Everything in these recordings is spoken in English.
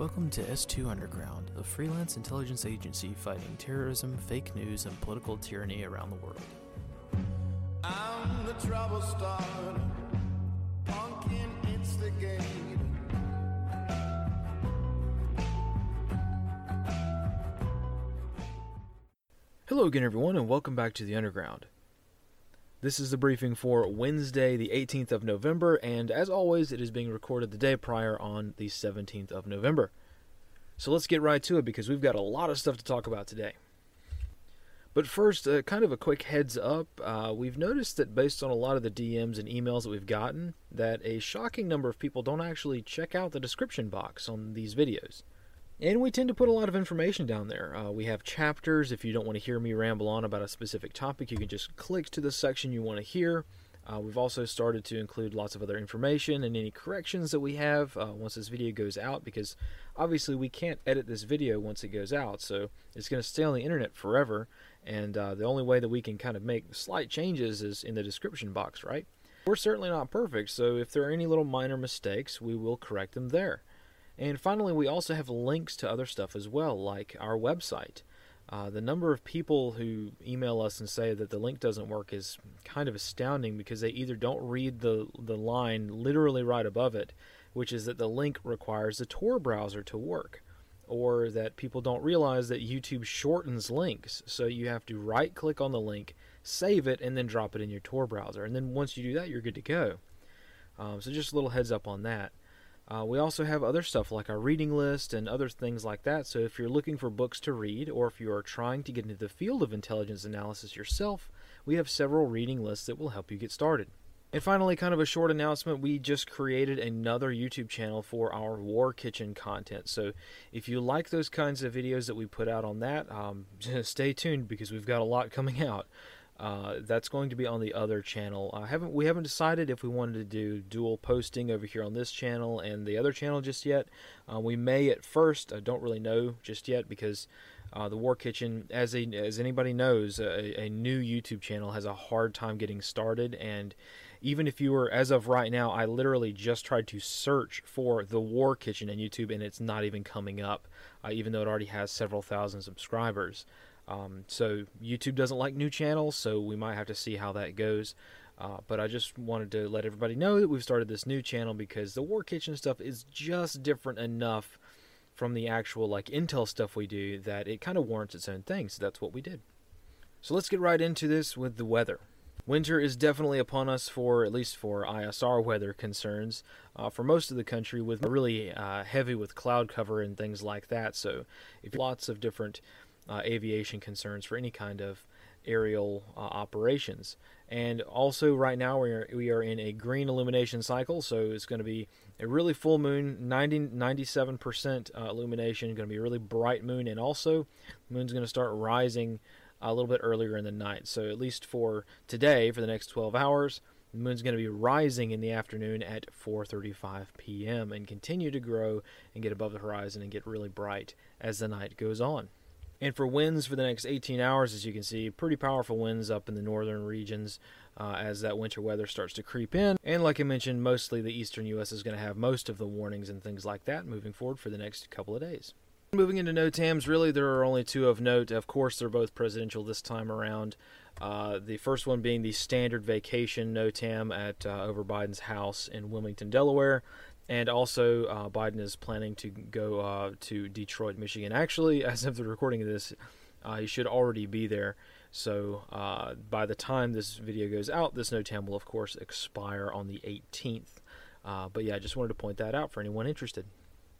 Welcome to S2 Underground, a freelance intelligence agency fighting terrorism, fake news, and political tyranny around the world. I'm the trouble starter, pumpkin instigator. Hello again, everyone, and welcome back to the Underground. This is the briefing for Wednesday, the 18th of November, and as always, it is being recorded the day prior on the 17th of November. So let's get right to it because we've got a lot of stuff to talk about today. But first, uh, kind of a quick heads up. Uh, we've noticed that based on a lot of the DMs and emails that we've gotten, that a shocking number of people don't actually check out the description box on these videos. And we tend to put a lot of information down there. Uh, we have chapters. If you don't want to hear me ramble on about a specific topic, you can just click to the section you want to hear. Uh, we've also started to include lots of other information and any corrections that we have uh, once this video goes out because obviously we can't edit this video once it goes out, so it's going to stay on the internet forever. And uh, the only way that we can kind of make slight changes is in the description box, right? We're certainly not perfect, so if there are any little minor mistakes, we will correct them there. And finally, we also have links to other stuff as well, like our website. Uh, the number of people who email us and say that the link doesn't work is kind of astounding because they either don't read the, the line literally right above it, which is that the link requires the Tor browser to work, or that people don't realize that YouTube shortens links. So you have to right click on the link, save it, and then drop it in your Tor browser. And then once you do that, you're good to go. Um, so just a little heads up on that. Uh, we also have other stuff like our reading list and other things like that. So if you're looking for books to read, or if you are trying to get into the field of intelligence analysis yourself, we have several reading lists that will help you get started. And finally, kind of a short announcement we just created another YouTube channel for our War Kitchen content. So if you like those kinds of videos that we put out on that, um, stay tuned because we've got a lot coming out. Uh, that's going to be on the other channel. I haven't we haven't decided if we wanted to do dual posting over here on this channel and the other channel just yet. Uh, we may at first. I don't really know just yet because uh, the War Kitchen, as a, as anybody knows, a, a, new YouTube channel has a hard time getting started. And even if you were, as of right now, I literally just tried to search for the War Kitchen in YouTube, and it's not even coming up, uh, even though it already has several thousand subscribers. Um, so YouTube doesn't like new channels, so we might have to see how that goes. Uh, but I just wanted to let everybody know that we've started this new channel because the War Kitchen stuff is just different enough from the actual like Intel stuff we do that it kind of warrants its own thing. So that's what we did. So let's get right into this with the weather. Winter is definitely upon us for at least for ISR weather concerns uh, for most of the country, with really uh, heavy with cloud cover and things like that. So, if lots of different uh, aviation concerns for any kind of aerial uh, operations. And also, right now we are we are in a green illumination cycle, so it's going to be a really full moon, 90 97 percent uh, illumination. Going to be a really bright moon, and also the moon's going to start rising a little bit earlier in the night. So at least for today, for the next 12 hours, the moon's going to be rising in the afternoon at 4:35 p.m. and continue to grow and get above the horizon and get really bright as the night goes on. And for winds for the next 18 hours, as you can see, pretty powerful winds up in the northern regions uh, as that winter weather starts to creep in. And like I mentioned, mostly the eastern U.S. is going to have most of the warnings and things like that moving forward for the next couple of days. Moving into NOTAMs, really there are only two of note. Of course, they're both presidential this time around. Uh, the first one being the standard vacation NOTAM at uh, over Biden's house in Wilmington, Delaware. And also, uh, Biden is planning to go uh, to Detroit, Michigan. Actually, as of the recording of this, uh, he should already be there. So uh, by the time this video goes out, this NOTAM will, of course, expire on the 18th. Uh, but yeah, I just wanted to point that out for anyone interested.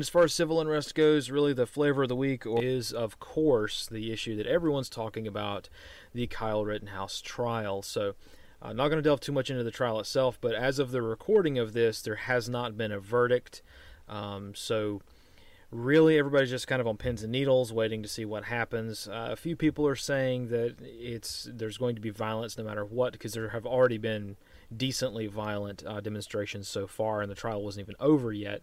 As far as civil unrest goes, really the flavor of the week is, of course, the issue that everyone's talking about the Kyle Rittenhouse trial. So I'm not going to delve too much into the trial itself, but as of the recording of this, there has not been a verdict. Um, so, really, everybody's just kind of on pins and needles, waiting to see what happens. Uh, a few people are saying that it's there's going to be violence no matter what, because there have already been decently violent uh, demonstrations so far, and the trial wasn't even over yet.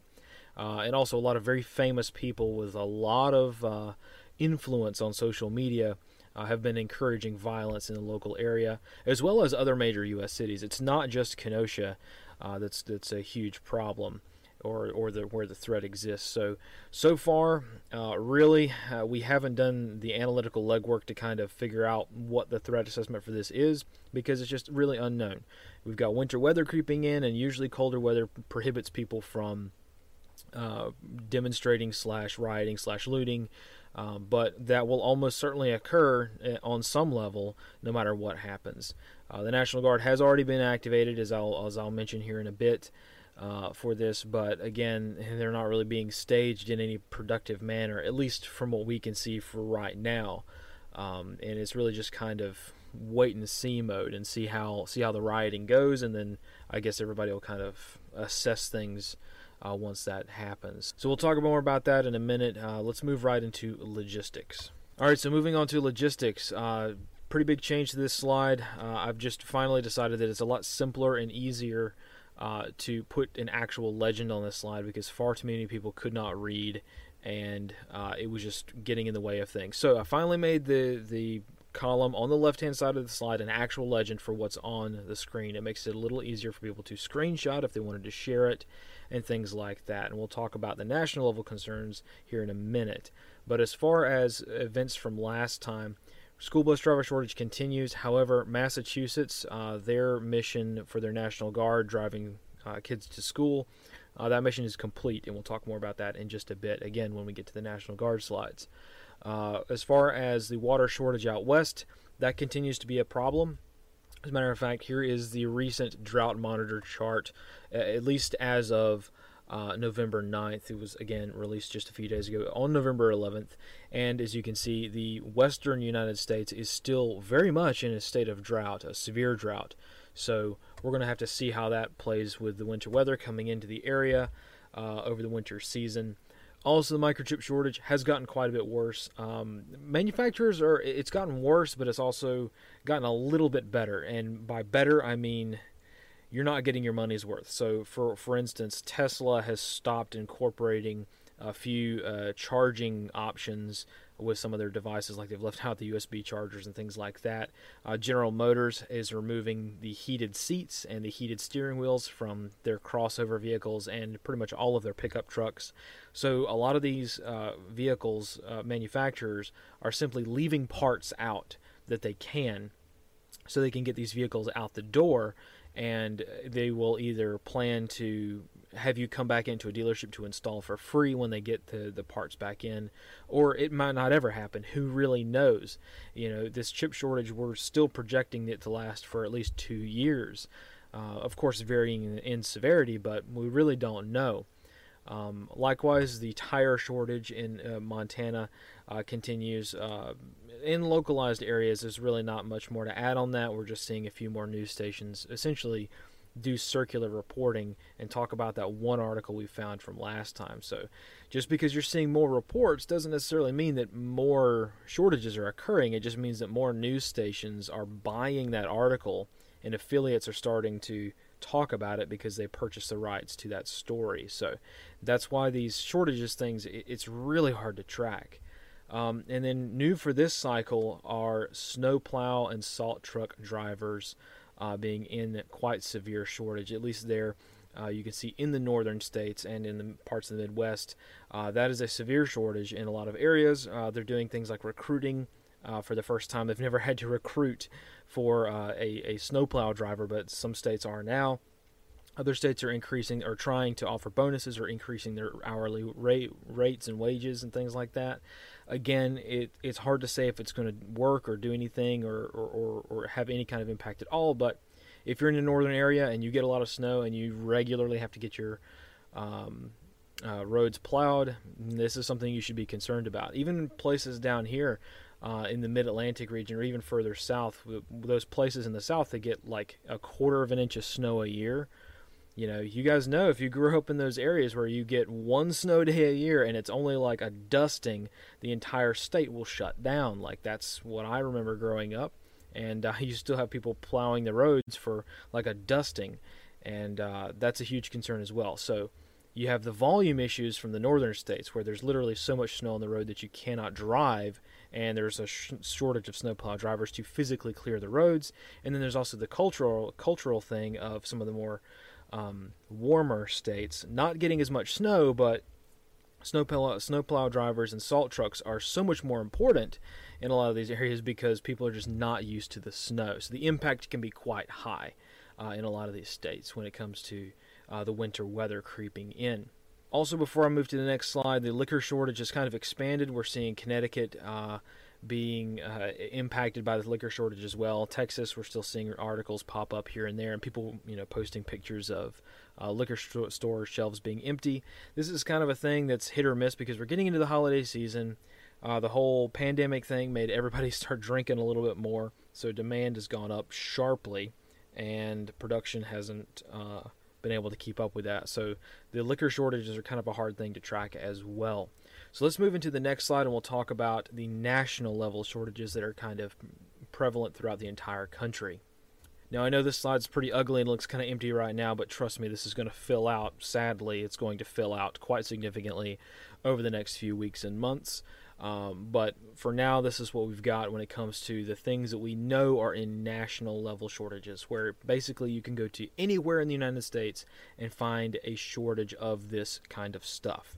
Uh, and also, a lot of very famous people with a lot of uh, influence on social media uh, have been encouraging violence in the local area, as well as other major U.S. cities. It's not just Kenosha uh, that's that's a huge problem, or or the where the threat exists. So so far, uh, really, uh, we haven't done the analytical legwork to kind of figure out what the threat assessment for this is because it's just really unknown. We've got winter weather creeping in, and usually colder weather prohibits people from uh, demonstrating slash rioting slash looting. Um, but that will almost certainly occur uh, on some level, no matter what happens. Uh, the National Guard has already been activated, as I'll as I'll mention here in a bit uh, for this, but again, they're not really being staged in any productive manner, at least from what we can see for right now. Um, and it's really just kind of wait and see mode and see how see how the rioting goes, and then I guess everybody will kind of assess things uh, once that happens. So we'll talk more about that in a minute. Uh, let's move right into logistics. All right, so moving on to logistics. Uh, pretty big change to this slide. Uh, I've just finally decided that it's a lot simpler and easier uh, to put an actual legend on this slide because far too many people could not read and uh, it was just getting in the way of things. So I finally made the the column on the left hand side of the slide an actual legend for what's on the screen. It makes it a little easier for people to screenshot if they wanted to share it and things like that. And we'll talk about the national level concerns here in a minute. But as far as events from last time, School bus driver shortage continues. However, Massachusetts, uh, their mission for their National Guard driving uh, kids to school, uh, that mission is complete, and we'll talk more about that in just a bit, again, when we get to the National Guard slides. Uh, as far as the water shortage out west, that continues to be a problem. As a matter of fact, here is the recent drought monitor chart, at least as of uh, November 9th. It was again released just a few days ago on November 11th. And as you can see, the western United States is still very much in a state of drought, a severe drought. So we're going to have to see how that plays with the winter weather coming into the area uh, over the winter season. Also, the microchip shortage has gotten quite a bit worse. Um, manufacturers are, it's gotten worse, but it's also gotten a little bit better. And by better, I mean you're not getting your money's worth. So, for for instance, Tesla has stopped incorporating a few uh, charging options with some of their devices, like they've left out the USB chargers and things like that. Uh, General Motors is removing the heated seats and the heated steering wheels from their crossover vehicles and pretty much all of their pickup trucks. So, a lot of these uh, vehicles uh, manufacturers are simply leaving parts out that they can so they can get these vehicles out the door and they will either plan to have you come back into a dealership to install for free when they get the, the parts back in, or it might not ever happen. Who really knows? You know, this chip shortage, we're still projecting it to last for at least two years. Uh, of course, varying in, severity, but we really don't know. Um, likewise, the tire shortage in uh, Montana uh, continues. Uh, in localized areas, there's really not much more to add on that. We're just seeing a few more news stations essentially do circular reporting and talk about that one article we found from last time. So, just because you're seeing more reports doesn't necessarily mean that more shortages are occurring. It just means that more news stations are buying that article and affiliates are starting to talk about it because they purchase the rights to that story. So, that's why these shortages things it's really hard to track. Um, and then new for this cycle are snowplow and salt truck drivers uh, being in quite severe shortage, at least there. Uh, you can see in the northern states and in the parts of the Midwest, uh, that is a severe shortage in a lot of areas. Uh, they're doing things like recruiting uh, for the first time. They've never had to recruit for uh, a, a snowplow driver, but some states are now. Other states are increasing or trying to offer bonuses or increasing their hourly rate rates and wages and things like that. Again, it, it's hard to say if it's going to work or do anything or, or, or, or have any kind of impact at all. But if you're in the northern area and you get a lot of snow and you regularly have to get your um, uh, roads plowed, this is something you should be concerned about. Even places down here uh, in the mid Atlantic region or even further south, those places in the south that get like a quarter of an inch of snow a year you know, you guys know if you grew up in those areas where you get one snow day a year and it's only like a dusting, the entire state will shut down. Like that's what I remember growing up, and uh, you still have people plowing the roads for like a dusting, and uh, that's a huge concern as well. So you have the volume issues from the northern states where there's literally so much snow on the road that you cannot drive and there's a sh- shortage of snowplow drivers to physically clear the roads and then there's also the cultural cultural thing of some of the more um, warmer states not getting as much snow, but snowplow snowplow drivers and salt trucks are so much more important in a lot of these areas because people are just not used to the snow. So the impact can be quite high uh, in a lot of these states when it comes to uh, the winter weather creeping in. Also, before I move to the next slide, the liquor shortage has kind of expanded. We're seeing Connecticut uh, being uh, impacted by the liquor shortage as well. Texas, we're still seeing articles pop up here and there, and people, you know, posting pictures of uh, liquor st- store shelves being empty. This is kind of a thing that's hit or miss because we're getting into the holiday season. Uh, the whole pandemic thing made everybody start drinking a little bit more, so demand has gone up sharply, and production hasn't uh, been able to keep up with that. So the liquor shortages are kind of a hard thing to track as well. So let's move into the next slide and we'll talk about the national level shortages that are kind of prevalent throughout the entire country. Now, I know this slide's pretty ugly and looks kind of empty right now, but trust me, this is going to fill out. Sadly, it's going to fill out quite significantly over the next few weeks and months. Um, but for now, this is what we've got when it comes to the things that we know are in national level shortages, where basically you can go to anywhere in the United States and find a shortage of this kind of stuff.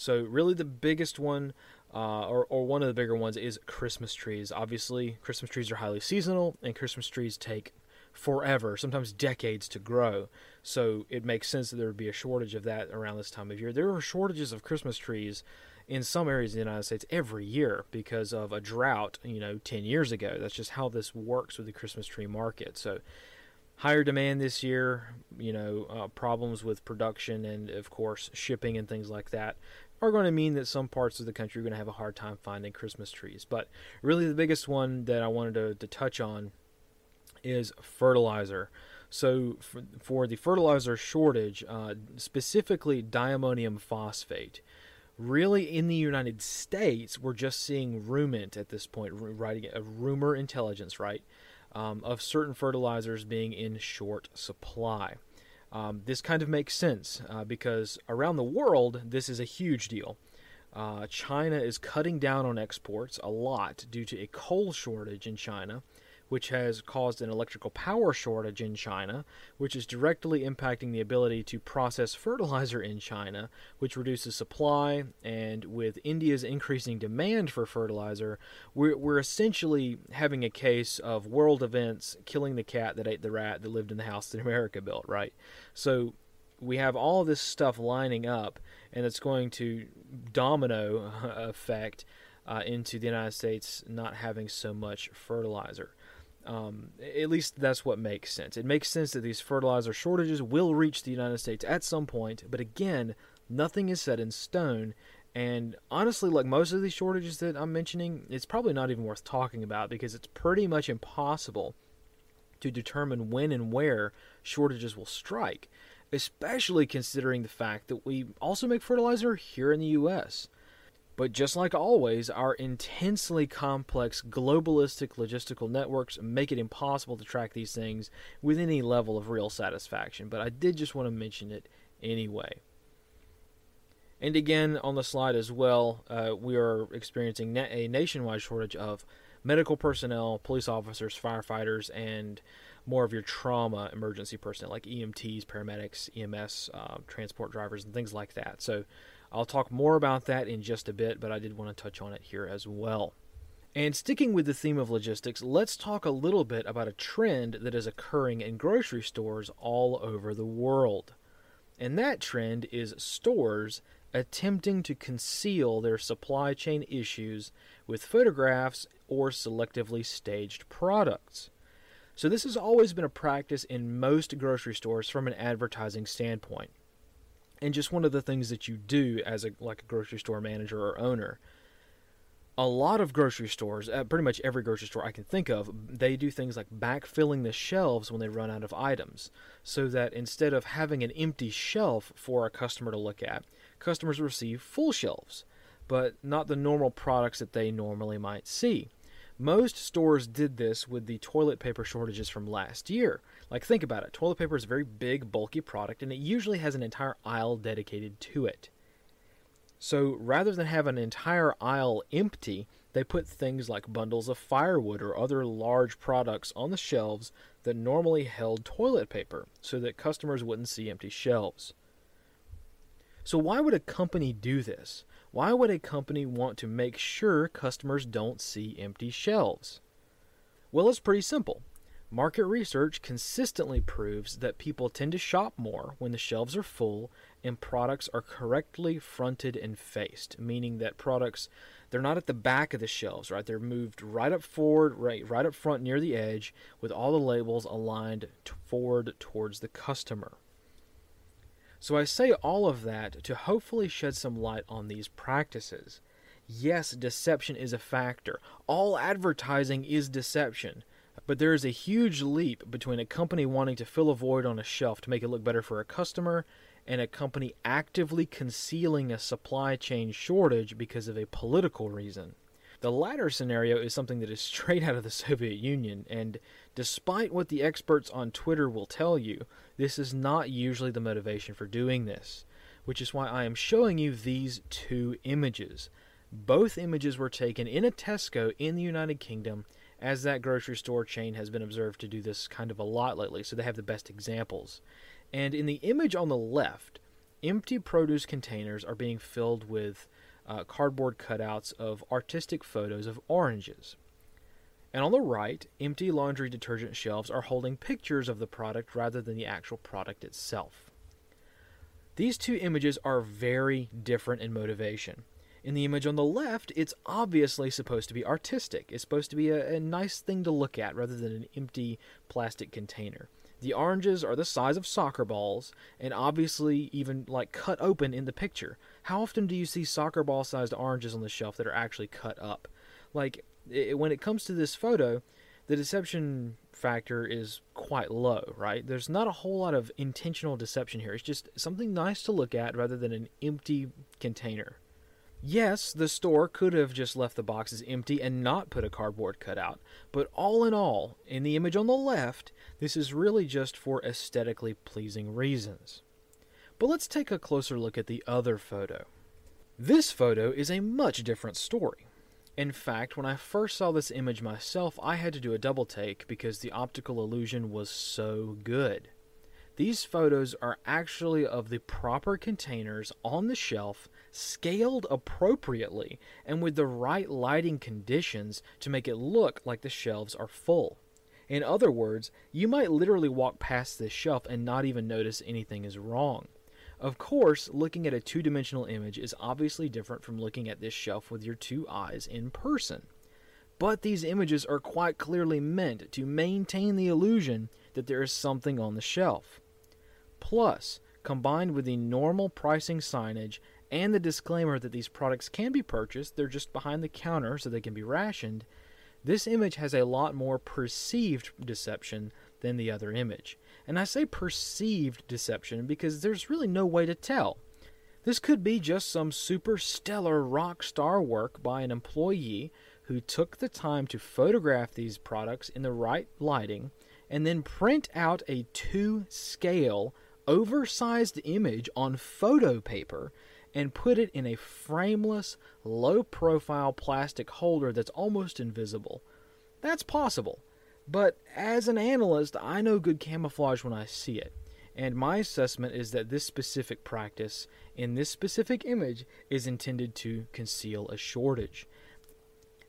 So, really, the biggest one, uh, or, or one of the bigger ones, is Christmas trees. Obviously, Christmas trees are highly seasonal, and Christmas trees take forever, sometimes decades to grow. So, it makes sense that there would be a shortage of that around this time of year. There are shortages of Christmas trees in some areas of the United States every year because of a drought, you know, 10 years ago. That's just how this works with the Christmas tree market. So, higher demand this year, you know, uh, problems with production and, of course, shipping and things like that are going to mean that some parts of the country are going to have a hard time finding Christmas trees. But really, the biggest one that I wanted to, to touch on is fertilizer. So, for, for the fertilizer shortage, uh, specifically diammonium phosphate, really in the United States, we're just seeing rumint at this point, writing a rumor intelligence, right, um, of certain fertilizers being in short supply. Um, this kind of makes sense uh, because around the world, this is a huge deal. Uh, China is cutting down on exports a lot due to a coal shortage in China which has caused an electrical power shortage in China, which is directly impacting the ability to process fertilizer in China, which reduces supply. And with India's increasing demand for fertilizer, we're, we're essentially having a case of world events killing the cat that ate the rat that lived in the house that America built, right? So we have all this stuff lining up, and it's going to domino effect uh, into the United States not having so much fertilizer. Um, at least that's what makes sense. It makes sense that these fertilizer shortages will reach the United States at some point, but again, nothing is set in stone. And honestly, like most of these shortages that I'm mentioning, it's probably not even worth talking about because it's pretty much impossible to determine when and where shortages will strike, especially considering the fact that we also make fertilizer here in the U.S. But just like always, our intensely complex globalistic logistical networks make it impossible to track these things with any level of real satisfaction. But I did just want to mention it anyway. And again, on the slide as well, uh, we are experiencing na- a nationwide shortage of medical personnel, police officers, firefighters, and more of your trauma emergency personnel like EMTs, paramedics, EMS, uh, transport drivers, and things like that. So I'll talk more about that in just a bit, but I did want to touch on it here as well. And sticking with the theme of logistics, let's talk a little bit about a trend that is occurring in grocery stores all over the world. And that trend is stores attempting to conceal their supply chain issues with photographs or selectively staged products. So, this has always been a practice in most grocery stores from an advertising standpoint and just one of the things that you do as a like a grocery store manager or owner a lot of grocery stores uh, pretty much every grocery store i can think of they do things like backfilling the shelves when they run out of items so that instead of having an empty shelf for a customer to look at customers receive full shelves but not the normal products that they normally might see most stores did this with the toilet paper shortages from last year. Like, think about it toilet paper is a very big, bulky product, and it usually has an entire aisle dedicated to it. So, rather than have an entire aisle empty, they put things like bundles of firewood or other large products on the shelves that normally held toilet paper so that customers wouldn't see empty shelves. So, why would a company do this? Why would a company want to make sure customers don't see empty shelves? Well, it's pretty simple. Market research consistently proves that people tend to shop more when the shelves are full and products are correctly fronted and faced, meaning that products they're not at the back of the shelves, right? They're moved right up forward, right right up front near the edge with all the labels aligned forward towards the customer. So I say all of that to hopefully shed some light on these practices. Yes, deception is a factor. All advertising is deception. But there is a huge leap between a company wanting to fill a void on a shelf to make it look better for a customer and a company actively concealing a supply chain shortage because of a political reason. The latter scenario is something that is straight out of the Soviet Union, and despite what the experts on Twitter will tell you, this is not usually the motivation for doing this, which is why I am showing you these two images. Both images were taken in a Tesco in the United Kingdom, as that grocery store chain has been observed to do this kind of a lot lately, so they have the best examples. And in the image on the left, empty produce containers are being filled with uh, cardboard cutouts of artistic photos of oranges. And on the right, empty laundry detergent shelves are holding pictures of the product rather than the actual product itself. These two images are very different in motivation. In the image on the left, it's obviously supposed to be artistic. It's supposed to be a, a nice thing to look at rather than an empty plastic container. The oranges are the size of soccer balls and obviously even like cut open in the picture. How often do you see soccer ball sized oranges on the shelf that are actually cut up? Like it, when it comes to this photo, the deception factor is quite low, right? There's not a whole lot of intentional deception here. It's just something nice to look at rather than an empty container. Yes, the store could have just left the boxes empty and not put a cardboard cutout, but all in all, in the image on the left, this is really just for aesthetically pleasing reasons. But let's take a closer look at the other photo. This photo is a much different story. In fact, when I first saw this image myself, I had to do a double take because the optical illusion was so good. These photos are actually of the proper containers on the shelf, scaled appropriately, and with the right lighting conditions to make it look like the shelves are full. In other words, you might literally walk past this shelf and not even notice anything is wrong. Of course, looking at a two dimensional image is obviously different from looking at this shelf with your two eyes in person. But these images are quite clearly meant to maintain the illusion that there is something on the shelf. Plus, combined with the normal pricing signage and the disclaimer that these products can be purchased, they're just behind the counter so they can be rationed, this image has a lot more perceived deception than the other image. And I say perceived deception because there's really no way to tell. This could be just some super stellar rock star work by an employee who took the time to photograph these products in the right lighting and then print out a two scale oversized image on photo paper and put it in a frameless, low profile plastic holder that's almost invisible. That's possible, but as an analyst, I know good camouflage when I see it. And my assessment is that this specific practice in this specific image is intended to conceal a shortage.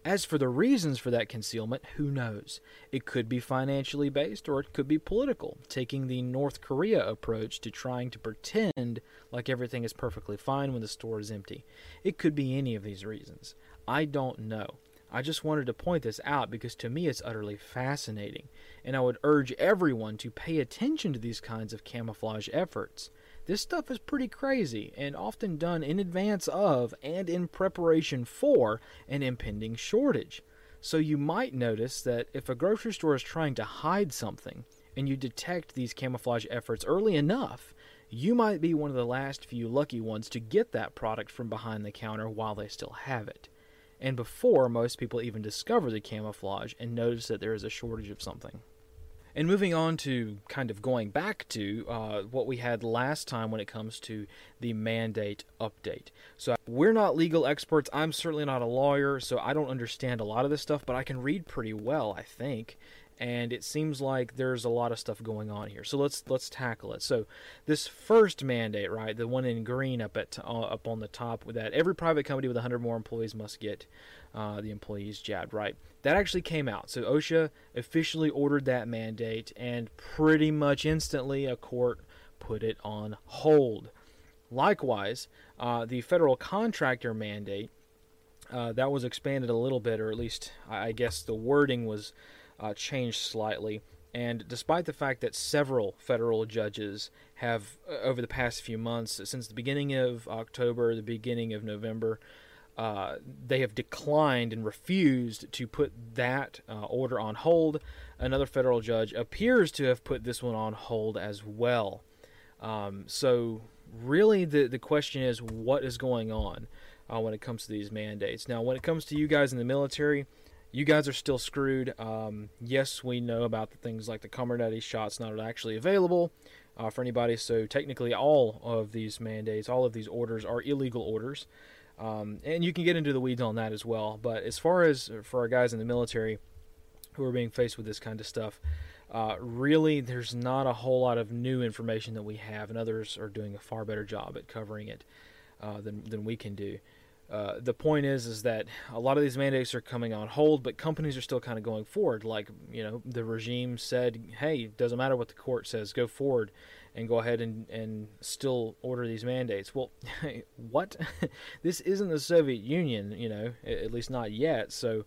As for the reasons for that concealment, who knows? It could be financially based or it could be political, taking the North Korea approach to trying to pretend like everything is perfectly fine when the store is empty. It could be any of these reasons. I don't know. I just wanted to point this out because to me it's utterly fascinating, and I would urge everyone to pay attention to these kinds of camouflage efforts. This stuff is pretty crazy and often done in advance of and in preparation for an impending shortage. So you might notice that if a grocery store is trying to hide something and you detect these camouflage efforts early enough, you might be one of the last few lucky ones to get that product from behind the counter while they still have it. And before most people even discover the camouflage and notice that there is a shortage of something. And moving on to kind of going back to uh, what we had last time when it comes to the mandate update. So, we're not legal experts. I'm certainly not a lawyer, so I don't understand a lot of this stuff, but I can read pretty well, I think. And it seems like there's a lot of stuff going on here. So let's let's tackle it. So this first mandate, right, the one in green up at uh, up on the top, that every private company with 100 more employees must get uh, the employees jabbed, right? That actually came out. So OSHA officially ordered that mandate, and pretty much instantly a court put it on hold. Likewise, uh, the federal contractor mandate uh, that was expanded a little bit, or at least I guess the wording was uh, changed slightly. And despite the fact that several federal judges have, uh, over the past few months, since the beginning of October, the beginning of November, uh, they have declined and refused to put that uh, order on hold. Another federal judge appears to have put this one on hold as well. Um, so, really, the, the question is what is going on uh, when it comes to these mandates? Now, when it comes to you guys in the military, you guys are still screwed. Um, yes, we know about the things like the Comirnaty shot's not actually available uh, for anybody. So technically, all of these mandates, all of these orders are illegal orders, um, and you can get into the weeds on that as well. But as far as for our guys in the military who are being faced with this kind of stuff, uh, really, there's not a whole lot of new information that we have, and others are doing a far better job at covering it uh, than than we can do. Uh, the point is is that a lot of these mandates are coming on hold, but companies are still kind of going forward. Like you know, the regime said, "Hey, it doesn't matter what the court says, go forward and go ahead and and still order these mandates." Well, what? this isn't the Soviet Union, you know, at least not yet. So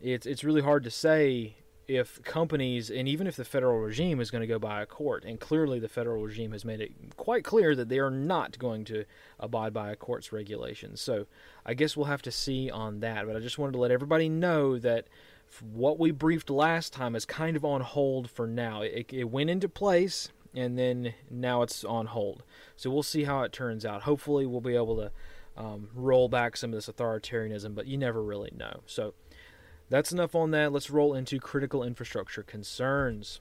it's it's really hard to say if companies and even if the federal regime is going to go by a court, and clearly the federal regime has made it quite clear that they are not going to abide by a court's regulations. So I guess we'll have to see on that. But I just wanted to let everybody know that what we briefed last time is kind of on hold for now. It, it went into place and then now it's on hold. So we'll see how it turns out. Hopefully, we'll be able to um, roll back some of this authoritarianism, but you never really know. So that's enough on that. Let's roll into critical infrastructure concerns.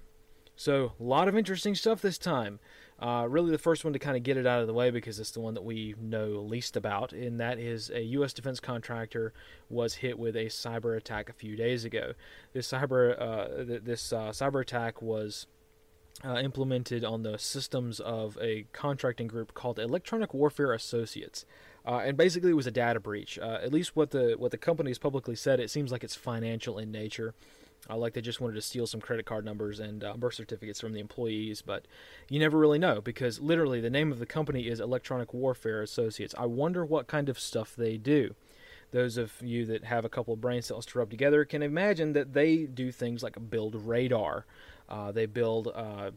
So, a lot of interesting stuff this time. Uh, really, the first one to kind of get it out of the way because it's the one that we know least about, and that is a U.S. defense contractor was hit with a cyber attack a few days ago. This cyber uh, th- this uh, cyber attack was uh, implemented on the systems of a contracting group called Electronic Warfare Associates. Uh, and basically, it was a data breach. Uh, at least what the what the company has publicly said, it seems like it's financial in nature. Uh, like they just wanted to steal some credit card numbers and uh, birth certificates from the employees, but you never really know because literally the name of the company is Electronic Warfare Associates. I wonder what kind of stuff they do. Those of you that have a couple of brain cells to rub together can imagine that they do things like build radar. Uh, they build uh,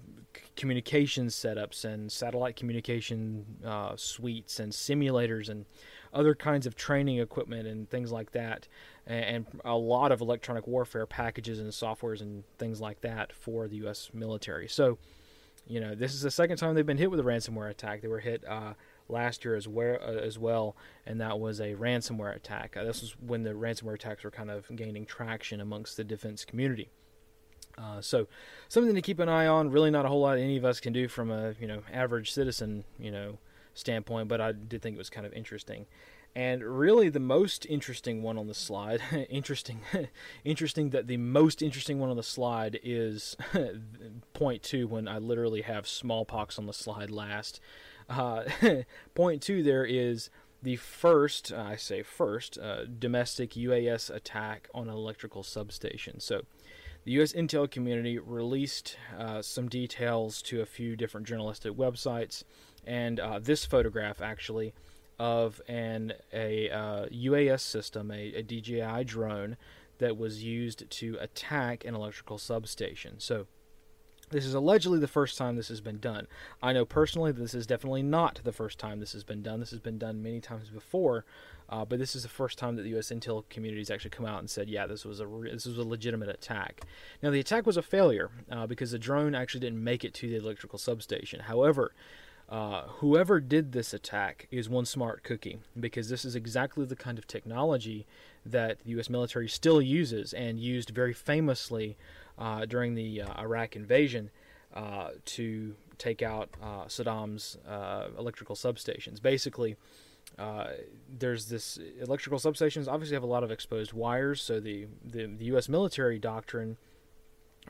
communication setups and satellite communication uh, suites and simulators and other kinds of training equipment and things like that, and, a lot of electronic warfare packages and softwares and things like that for the U.S. military. So, you know, this is the second time they've been hit with a ransomware attack. They were hit uh, last year as, well, uh, as well, and that was a ransomware attack. Uh, this was when the ransomware attacks were kind of gaining traction amongst the defense community. Uh, so something to keep an eye on. Really, not a whole lot any of us can do from a you know average citizen you know standpoint, but I did think it was kind of interesting. And really, the most interesting one on the slide, interesting, interesting that the most interesting one on the slide is point two when I literally have smallpox on the slide last. Uh, point two there is the first, I say first, uh, domestic UAS attack on an electrical substation. So the U.S. intel community released uh, some details to a few different journalistic websites, and uh, this photograph actually of an a uh, UAS system, a, a DJI drone that was used to attack an electrical substation. So this is allegedly the first time this has been done. I know personally this is definitely not the first time this has been done. This has been done many times before, uh, but this is the first time that the U.S. intel communities actually come out and said, "Yeah, this was a re- this was a legitimate attack." Now, the attack was a failure uh, because the drone actually didn't make it to the electrical substation. However, uh, whoever did this attack is one smart cookie because this is exactly the kind of technology that the U.S. military still uses and used very famously uh, during the uh, Iraq invasion uh, to take out Saddam's electrical substations. Basically, uh, there's this electrical substations obviously have a lot of exposed wires so the, the, the U.S. military doctrine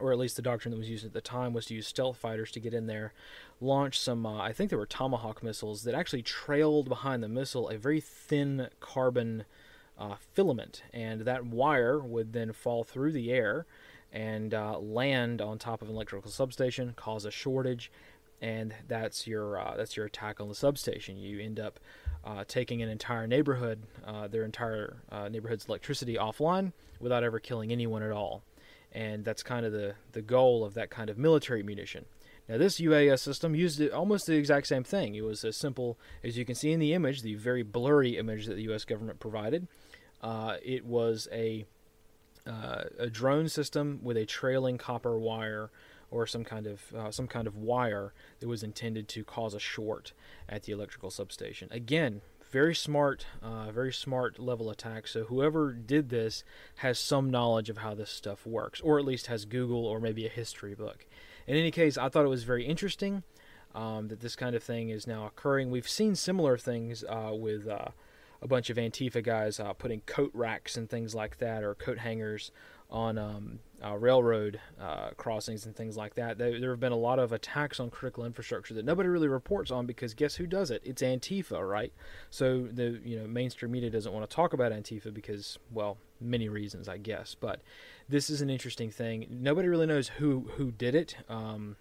or at least the doctrine that was used at the time was to use stealth fighters to get in there, launch some, uh, I think there were Tomahawk missiles that actually trailed behind the missile a very thin carbon uh, filament, and that wire would then fall through the air and uh, land on top of an electrical substation, cause a shortage, and that's your uh, that's your attack on the substation. You end up uh, taking an entire neighborhood, uh, their entire uh, neighborhood's electricity offline without ever killing anyone at all, and that's kind of the the goal of that kind of military munition. Now, this UAS system used almost the exact same thing. It was as simple as you can see in the image, the very blurry image that the U.S. government provided. Uh, it was a uh, a drone system with a trailing copper wire or some kind of uh, some kind of wire that was intended to cause a short at the electrical substation. Again, very smart, uh, very smart level attack. So whoever did this has some knowledge of how this stuff works, or at least has Google or maybe a history book. In any case, I thought it was very interesting um, that this kind of thing is now occurring. We've seen similar things uh, with uh, a bunch of Antifa guys uh, putting coat racks and things like that, or coat hangers on um, uh, railroad uh, crossings and things like that. There, there, have been a lot of attacks on critical infrastructure that nobody really reports on because guess who does it? It's Antifa, right? So the you know mainstream media doesn't want to talk about Antifa because well, many reasons, I guess. But this is an interesting thing. Nobody really knows who who did it. Um,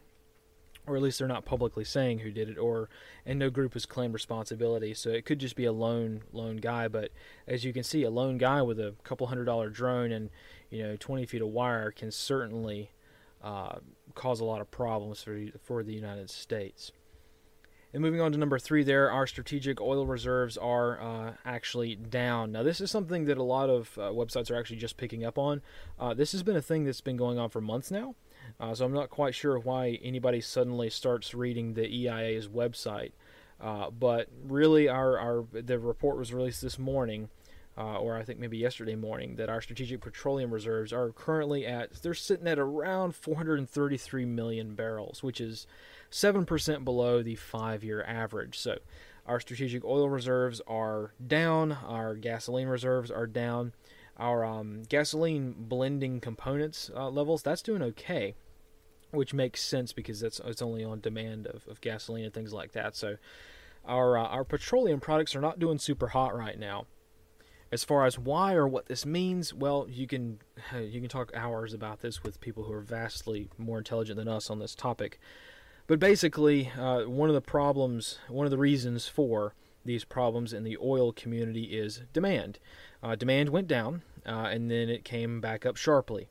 or at least they're not publicly saying who did it, or and no group has claimed responsibility. So it could just be a lone lone guy. But as you can see, a lone guy with a couple hundred dollar drone and you know 20 feet of wire can certainly uh, cause a lot of problems for for the United States. And moving on to number three, there, our strategic oil reserves are uh, actually down. Now, this is something that a lot of uh, websites are actually just picking up on. Uh, this has been a thing that's been going on for months now. Uh, so I'm not quite sure why anybody suddenly starts reading the EIA's website. Uh, but really, our, our the report was released this morning, uh, or I think maybe yesterday morning, that our strategic petroleum reserves are currently at they're sitting at around 433 million barrels, which is seven percent below the five-year average. So our strategic oil reserves are down. Our gasoline reserves are down our um, gasoline blending components uh, levels, that's doing okay, which makes sense because that's it's only on demand of, of gasoline and things like that. So our uh, our petroleum products are not doing super hot right now. As far as why or what this means, well, you can you can talk hours about this with people who are vastly more intelligent than us on this topic. But basically, uh, one of the problems, one of the reasons for these problems in the oil community is demand. Uh, demand went down, uh, and then it came back up sharply.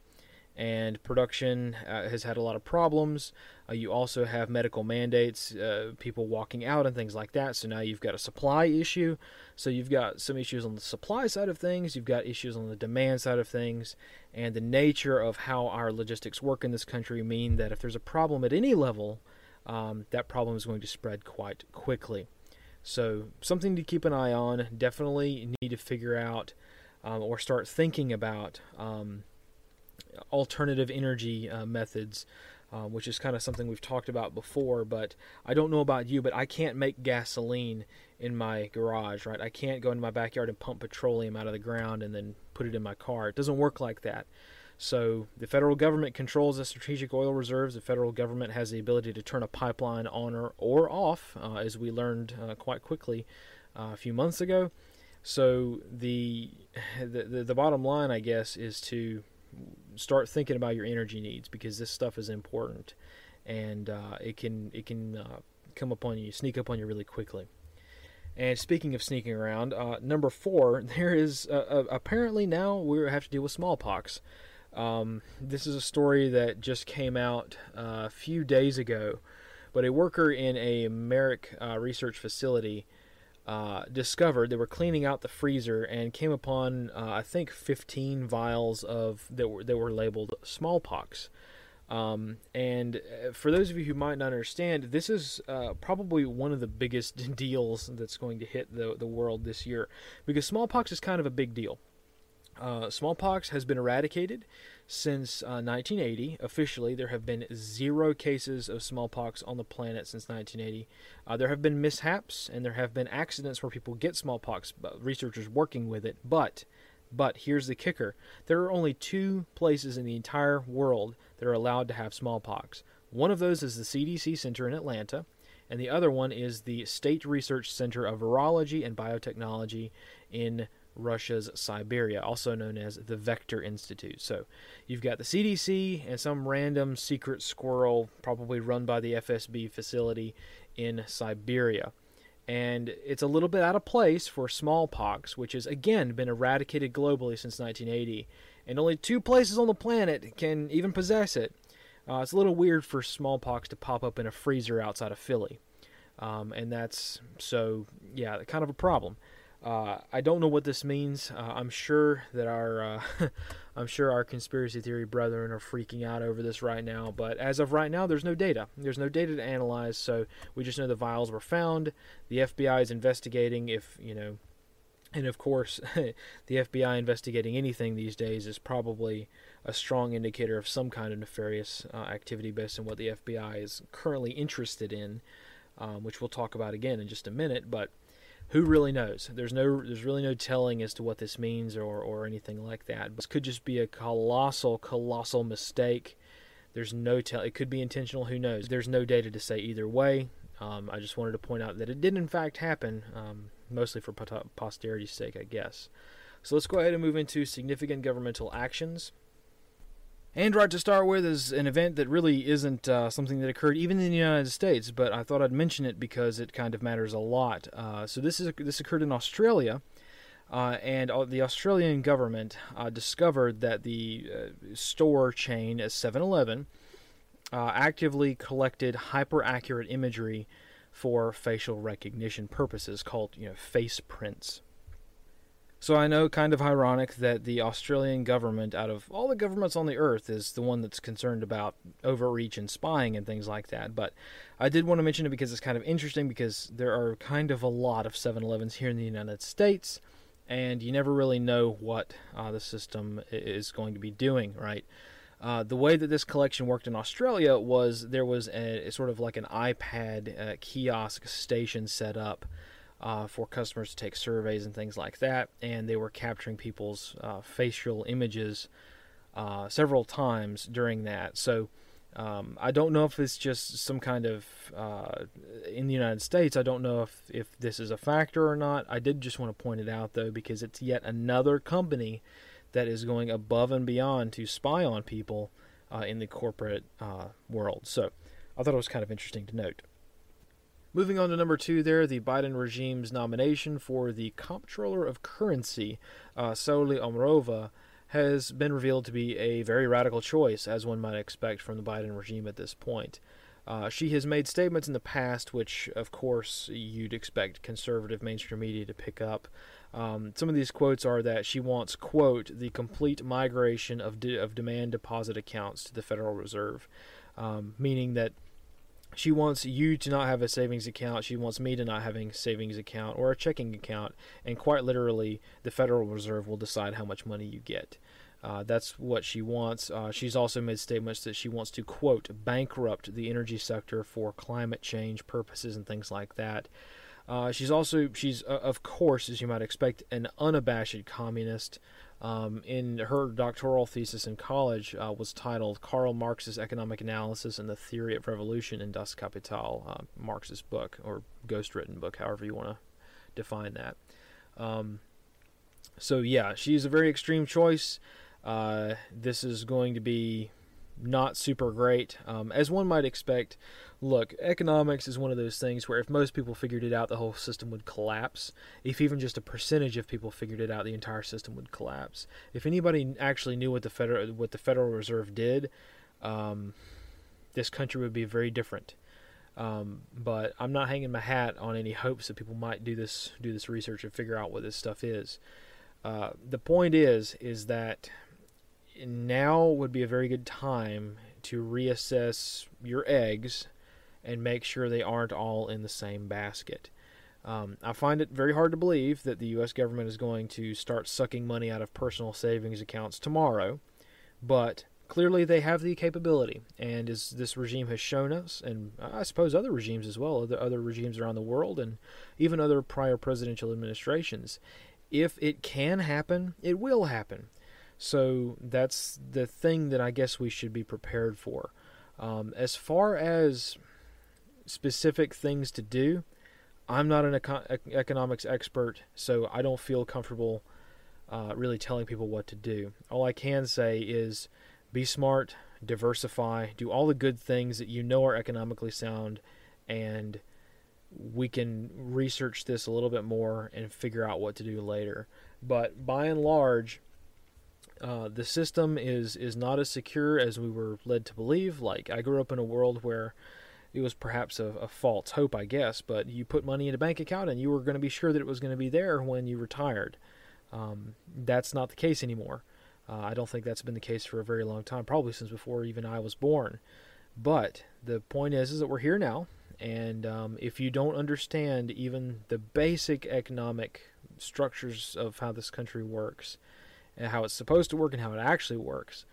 And production uh, has had a lot of problems. Uh, you also have medical mandates, uh, people walking out, and things like that. So now you've got a supply issue. So you've got some issues on the supply side of things, you've got issues on the demand side of things, and the nature of how our logistics work in this country mean that if there's a problem at any level, um, that problem is going to spread quite quickly. So, something to keep an eye on. Definitely need to figure out um, or start thinking about um, alternative energy uh, methods, uh, which is kind of something we've talked about before. But I don't know about you, but I can't make gasoline in my garage, right? I can't go into my backyard and pump petroleum out of the ground and then put it in my car. It doesn't work like that. So the federal government controls the strategic oil reserves. The federal government has the ability to turn a pipeline on or, or off, uh, as we learned uh, quite quickly uh, a few months ago. So the, the, the the bottom line, I guess, is to start thinking about your energy needs because this stuff is important, and uh, it can it can uh, come upon you, sneak up on you really quickly. And speaking of sneaking around, uh, number four, there is uh, apparently now we have to deal with smallpox. Um, this is a story that just came out uh, a few days ago, but a worker in a Merck uh, research facility uh, discovered they were cleaning out the freezer and came upon uh, I think 15 vials of that were that were labeled smallpox. Um, and uh, for those of you who might not understand, this is uh, probably one of the biggest deals that's going to hit the the world this year because smallpox is kind of a big deal. Uh, smallpox has been eradicated since uh, 1980. Officially, there have been zero cases of smallpox on the planet since 1980. Uh, there have been mishaps and there have been accidents where people get smallpox, researchers working with it. But, but here's the kicker: there are only two places in the entire world that are allowed to have smallpox. One of those is the CDC Center in Atlanta, and the other one is the State Research Center of Virology and Biotechnology in Russia's Siberia, also known as the Vector Institute. So you've got the CDC and some random secret squirrel, probably run by the FSB facility in Siberia. And it's a little bit out of place for smallpox, which has again been eradicated globally since 1980. And only two places on the planet can even possess it uh, it's a little weird for smallpox to pop up in a freezer outside of Philly. Um, and that's so, yeah, kind of a problem. Uh, I don't know what this means. Uh, I'm sure that our, uh, I'm sure our conspiracy theory brethren are freaking out over this right now. But as of right now, there's no data. There's no data to analyze. So we just know the vials were found. The FBI is investigating if you know, and of course, the FBI investigating anything these days is probably a strong indicator of some kind of nefarious uh, activity based on what the FBI is currently interested in, um, which we'll talk about again in just a minute. But who really knows? There's no, there's really no telling as to what this means or or anything like that. This could just be a colossal, colossal mistake. There's no tell. It could be intentional. Who knows? There's no data to say either way. Um, I just wanted to point out that it did in fact happen, um, mostly for posterity's sake, I guess. So let's go ahead and move into significant governmental actions. Android to start with is an event that really isn't uh, something that occurred even in the United States, but I thought I'd mention it because it kind of matters a lot. Uh, so this is this occurred in Australia, uh, and the Australian government uh, discovered that the uh, store chain 7-Eleven uh, actively collected hyper accurate imagery for facial recognition purposes, called you know face prints. So I know, kind of ironic, that the Australian government, out of all the governments on the earth, is the one that's concerned about overreach and spying and things like that. But I did want to mention it because it's kind of interesting because there are kind of a lot of 7 Elevens here in the United States, and you never really know what uh, the system is going to be doing, right? Uh, the way that this collection worked in Australia was there was a, sort of like an iPad uh, kiosk station set up uh, for customers to take surveys and things like that, and they were capturing people's uh, facial images uh, several times during that. So um, I don't know if it's just some kind of uh, in the United States. I don't know if if this is a factor or not. I did just want to point it out though because it's yet another company that is going above and beyond to spy on people uh, in the corporate uh, world. So I thought it was kind of interesting to note. Moving on to number two, there, the Biden regime's nomination for the Comptroller of Currency, uh, Saule Omarova, has been revealed to be a very radical choice, as one might expect from the Biden regime at this point. Uh, she has made statements in the past, which, of course, you'd expect conservative mainstream media to pick up. Um, some of these quotes are that she wants, quote, the complete migration of, de- of demand deposit accounts to the Federal Reserve, um, meaning that she wants you to not have a savings account. She wants me to not having a savings account or a checking account. And quite literally, the Federal Reserve will decide how much money you get. Uh, that's what she wants. Uh, she's also made statements that she wants to, quote, bankrupt the energy sector for climate change purposes and things like that. Uh, she's also, she's, uh, of course, as you might expect, an unabashed communist. Um, in her doctoral thesis in college uh, was titled Karl Marx's Economic Analysis and the Theory of Revolution in Das Kapital, uh, Marx's book, or ghostwritten book, however you want to define that. Um, so, yeah, she's a very extreme choice. Uh, this is going to be not super great. Um, as one might expect, look, economics is one of those things where if most people figured it out, the whole system would collapse. If even just a percentage of people figured it out, the entire system would collapse. If anybody actually knew what the federal what the Federal Reserve did, um, this country would be very different. Um, but I'm not hanging my hat on any hopes that people might do this do this research and figure out what this stuff is. Uh, the point is is that now would be a very good time to reassess your eggs and make sure they aren't all in the same basket. Um, I find it very hard to believe that the U.S. government is going to start sucking money out of personal savings accounts tomorrow, but clearly they have the capability. And as this regime has shown us, and I suppose other regimes as well, other, other regimes around the world, and even other prior presidential administrations, if it can happen, it will happen. So that's the thing that I guess we should be prepared for. Um, as far as specific things to do, I'm not an econ- economics expert, so I don't feel comfortable uh, really telling people what to do. All I can say is be smart, diversify, do all the good things that you know are economically sound, and we can research this a little bit more and figure out what to do later. But by and large, uh, the system is is not as secure as we were led to believe. Like I grew up in a world where it was perhaps a, a false hope, I guess, but you put money in a bank account and you were going to be sure that it was going to be there when you retired. Um, that's not the case anymore. Uh, I don't think that's been the case for a very long time, probably since before even I was born. But the point is, is that we're here now, and um, if you don't understand even the basic economic structures of how this country works, and how it's supposed to work, and how it actually works,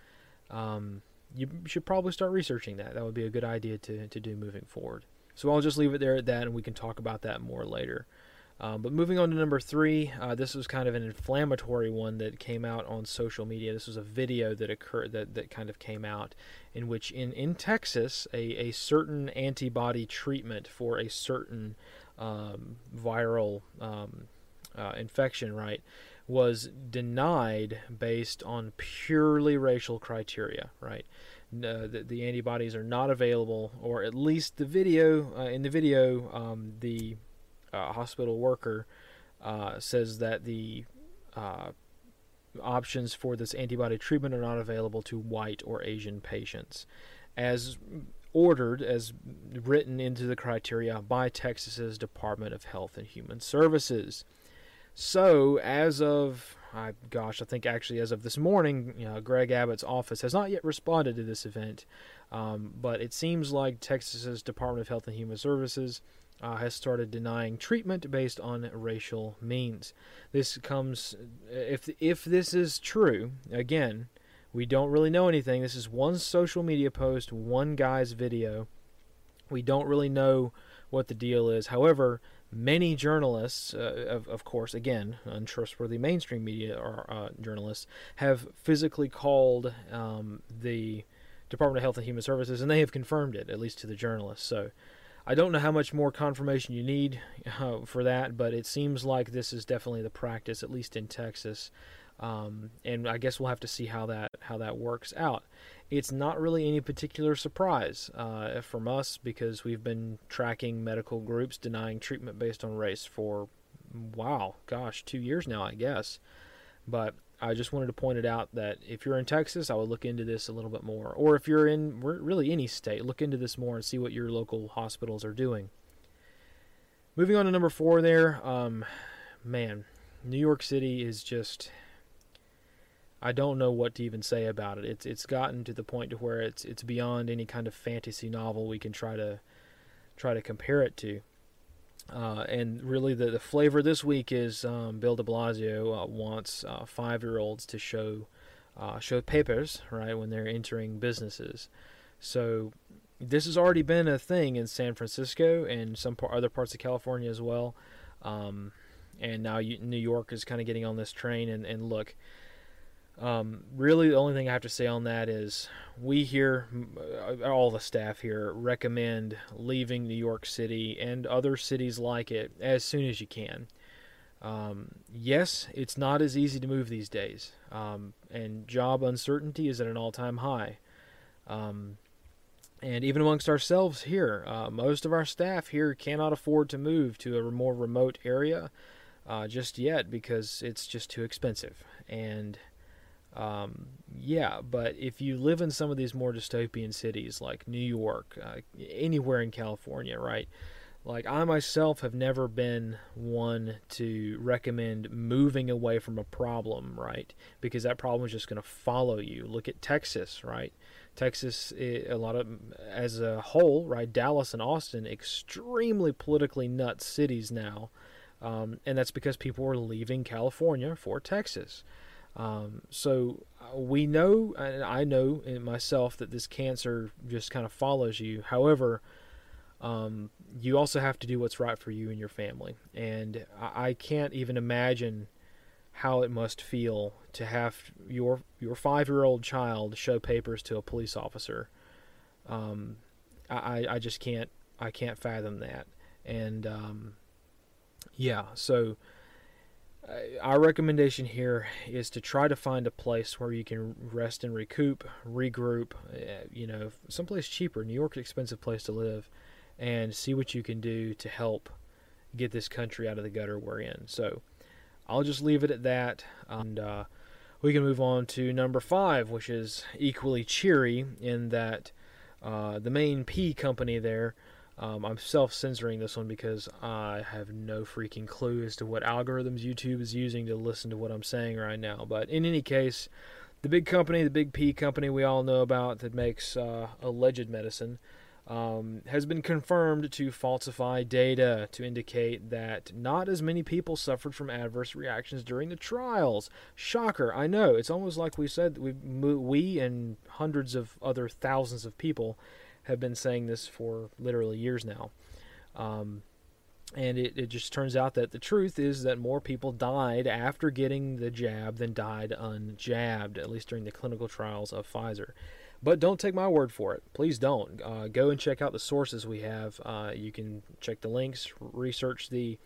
um, you should probably start researching that. That would be a good idea to, to do moving forward. So I'll just leave it there at that, and we can talk about that more later. Um, but moving on to number three, uh, this was kind of an inflammatory one that came out on social media. This was a video that occurred that, that kind of came out in which in, in Texas a, a certain antibody treatment for a certain um, viral um, uh, infection, right, was denied based on purely racial criteria, right? Uh, the, the, antibodies are not available, or at least the video uh, in the video, um, the uh, hospital worker uh, says that the uh, options for this antibody treatment are not available to white or Asian patients, as ordered, as written into the criteria by Texas's Department of Health and Human Services. So, as of, I, gosh, I think actually as of this morning, you know, Greg Abbott's office has not yet responded to this event, um, but it seems like Texas's Department of Health and Human Services uh, has started denying treatment based on racial means. This comes, if if this is true, again, we don't really know anything. This is one social media post, one guy's video. We don't really know what the deal is. However, many journalists, uh, of, of course, again, untrustworthy mainstream media or uh, journalists, have physically called um, the Department of Health and Human Services, and they have confirmed it, at least to the journalists. So I don't know how much more confirmation you need uh, for that, but it seems like this is definitely the practice, at least in Texas. Um, and I guess we'll have to see how that how that works out. It's not really any particular surprise uh, from us because we've been tracking medical groups denying treatment based on race for wow, gosh, two years now, I guess. But I just wanted to point it out that if you're in Texas, I would look into this a little bit more. Or if you're in really any state, look into this more and see what your local hospitals are doing. Moving on to number four, there, um, man, New York City is just. I don't know what to even say about it. It's it's gotten to the point to where it's it's beyond any kind of fantasy novel we can try to try to compare it to. Uh, and really, the, the flavor this week is um, Bill De Blasio uh, wants uh, five year olds to show uh, show papers right when they're entering businesses. So this has already been a thing in San Francisco and some par- other parts of California as well. Um, and now you, New York is kind of getting on this train. And, and look, um, really, the only thing I have to say on that is we here, uh, all the staff here, recommend leaving New York City and other cities like it as soon as you can. Um, yes, it's not as easy to move these days, um, and job uncertainty is at an all time high. Um, and even amongst ourselves here, uh, most of our staff here cannot afford to move to a more remote area uh, just yet because it's just too expensive. And um, yeah, but if you live in some of these more dystopian cities like New York, uh, anywhere in California, right? Like I myself have never been one to recommend moving away from a problem, right? Because that problem is just going to follow you. Look at Texas, right? Texas, a lot of as a whole, right? Dallas and Austin, extremely politically nuts cities now, um, and that's because people are leaving California for Texas. Um, so uh, we know, and I know in myself that this cancer just kind of follows you. However, um, you also have to do what's right for you and your family. And I, can't even imagine how it must feel to have your your five year old child show papers to a police officer. Um, I I just can't I can't fathom that, and um, yeah, so. Our recommendation here is to try to find a place where you can rest and recoup, regroup, uh, you know, someplace cheaper. New York's an expensive place to live, and see what you can do to help get this country out of the gutter we're in. So I'll just leave it at that. And uh, we can move on to number five, which is equally cheery in that uh, the main P company there. Um, I'm self censoring this one because I have no freaking clue as to what algorithms YouTube is using to listen to what I'm saying right now. But in any case, the big company, the big P company we all know about that makes uh, alleged medicine, um, has been confirmed to falsify data to indicate that not as many people suffered from adverse reactions during the trials. Shocker! I know it's almost like we said we we and hundreds of other thousands of people have been saying this for literally years now. Um, and it, it just turns out that the truth is that more people died after getting the jab than died unjabbed, at least during the clinical trials of Pfizer. But don't take my word for it. Please don't. Uh, go and check out the sources we have. Uh, you can check the links, research the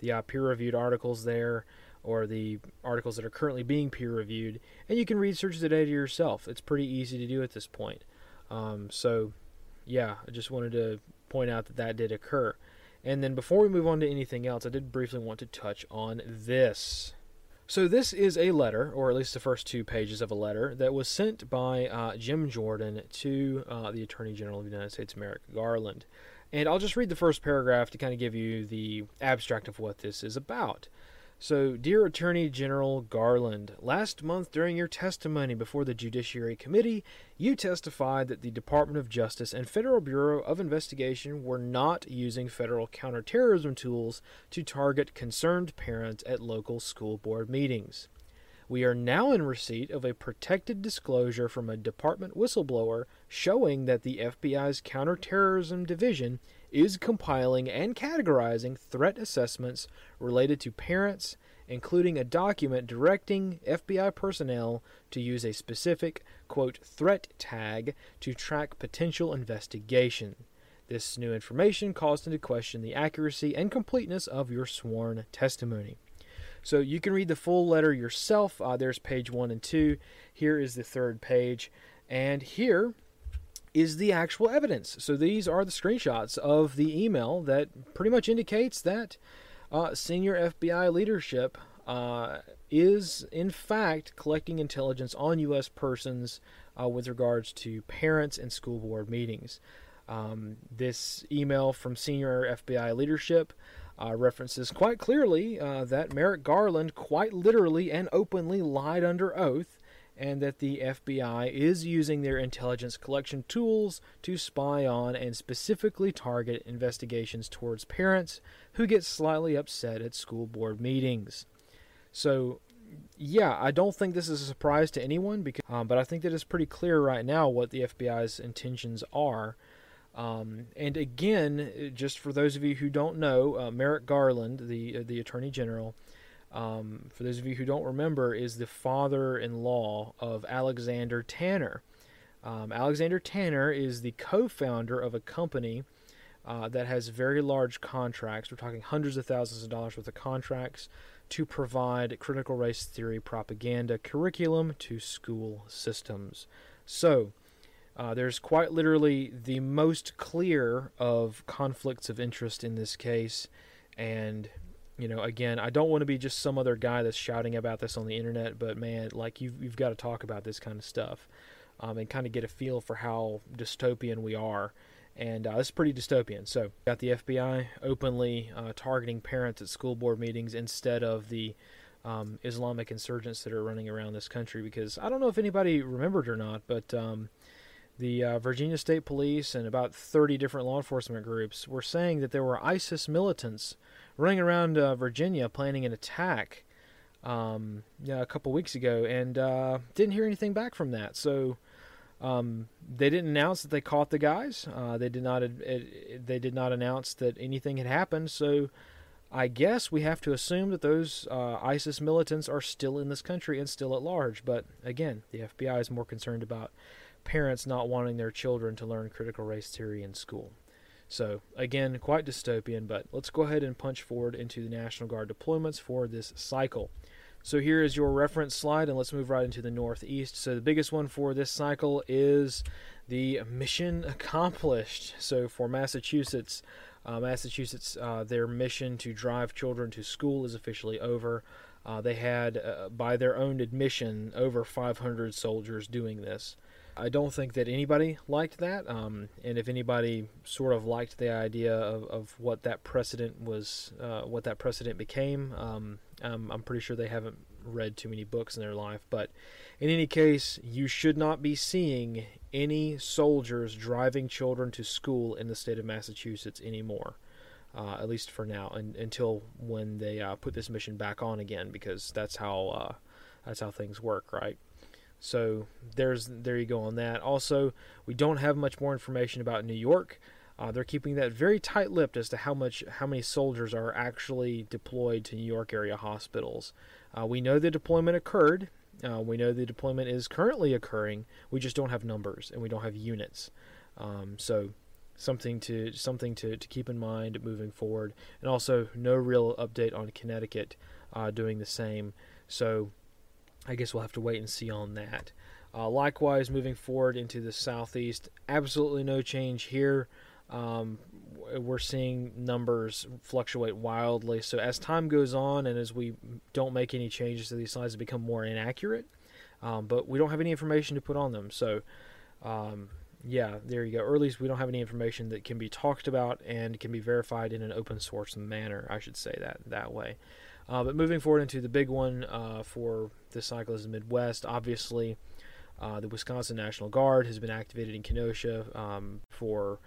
the uh, peer-reviewed articles there, or the articles that are currently being peer-reviewed, and you can research the data yourself. It's pretty easy to do at this point. Um, so, yeah, I just wanted to point out that that did occur. And then before we move on to anything else, I did briefly want to touch on this. So this is a letter, or at least the first two pages of a letter, that was sent by uh, Jim Jordan to uh, the Attorney General of the United States, Merrick Garland. And I'll just read the first paragraph to kind of give you the abstract of what this is about. So, dear Attorney General Garland, last month during your testimony before the Judiciary Committee, you testified that the Department of Justice and Federal Bureau of Investigation were not using federal counterterrorism tools to target concerned parents at local school board meetings. We are now in receipt of a protected disclosure from a department whistleblower showing that the FBI's Counterterrorism Division is compiling and categorizing threat assessments related to parents, including a document directing FBI personnel to use a specific, quote, threat tag to track potential investigation. This new information caused into question the accuracy and completeness of your sworn testimony. So you can read the full letter yourself. Uh, there's page one and two. Here is the third page. And here is the actual evidence. So these are the screenshots of the email that pretty much indicates that uh, senior FBI leadership uh, is, in fact, collecting intelligence on U.S. persons uh, with regards to parents and school board meetings. Um, this email from senior FBI leadership uh, references quite clearly uh, that Merrick Garland quite literally and openly lied under oath and that the FBI is using their intelligence collection tools to spy on and specifically target investigations towards parents who get slightly upset at school board meetings. So, yeah, I don't think this is a surprise to anyone, because, um, but I think that it's pretty clear right now what the FBI's intentions are. Um, and again, just for those of you who don't know, uh, Merrick Garland, the uh, the Attorney General, um, for those of you who don't remember, is the father-in-law of Alexander Tanner. Um, Alexander Tanner is the co-founder of a company uh, that has very large contracts. We're talking hundreds of thousands of dollars worth of contracts to provide critical race theory propaganda curriculum to school systems. So, uh, there's quite literally the most clear of conflicts of interest in this case, and you know, again, I don't want to be just some other guy that's shouting about this on the internet, but man, like you've you've got to talk about this kind of stuff, um, and kind of get a feel for how dystopian we are. And uh, it's pretty dystopian. So, got the FBI openly uh, targeting parents at school board meetings instead of the um, Islamic insurgents that are running around this country. Because I don't know if anybody remembered or not, but um, the uh, Virginia State Police and about 30 different law enforcement groups were saying that there were ISIS militants running around uh, Virginia planning an attack um, yeah, a couple weeks ago, and uh, didn't hear anything back from that. So um, they didn't announce that they caught the guys. Uh, they did not. They did not announce that anything had happened. So I guess we have to assume that those uh, ISIS militants are still in this country and still at large. But again, the FBI is more concerned about parents not wanting their children to learn critical race theory in school. So, again, quite dystopian, but let's go ahead and punch forward into the National Guard deployments for this cycle. So, here is your reference slide, and let's move right into the Northeast. So, the biggest one for this cycle is the mission accomplished. So, for Massachusetts, uh, Massachusetts, uh, their mission to drive children to school is officially over. Uh, they had, uh, by their own admission, over 500 soldiers doing this. I don't think that anybody liked that, um, and if anybody sort of liked the idea of, of what that precedent was, uh, what that precedent became, um, um, I'm pretty sure they haven't read too many books in their life. But in any case, you should not be seeing any soldiers driving children to school in the state of Massachusetts anymore. Uh, at least for now, and, until when they uh, put this mission back on again, because that's how uh, that's how things work, right? So there's there you go on that. Also, we don't have much more information about New York. Uh, they're keeping that very tight-lipped as to how much how many soldiers are actually deployed to New York area hospitals. Uh, we know the deployment occurred. Uh, we know the deployment is currently occurring. We just don't have numbers and we don't have units. Um, so something to something to, to keep in mind moving forward. And also no real update on Connecticut uh, doing the same. So I guess we'll have to wait and see on that. Uh, likewise, moving forward into the southeast, absolutely no change here. Um, we're seeing numbers fluctuate wildly. So as time goes on, and as we don't make any changes to these slides, they become more inaccurate. Um, but we don't have any information to put on them. So um, yeah, there you go. Or at least we don't have any information that can be talked about and can be verified in an open source manner. I should say that that way. Uh, but moving forward into the big one uh, for the cycle is the Midwest. Obviously, uh, the Wisconsin National Guard has been activated in Kenosha um, for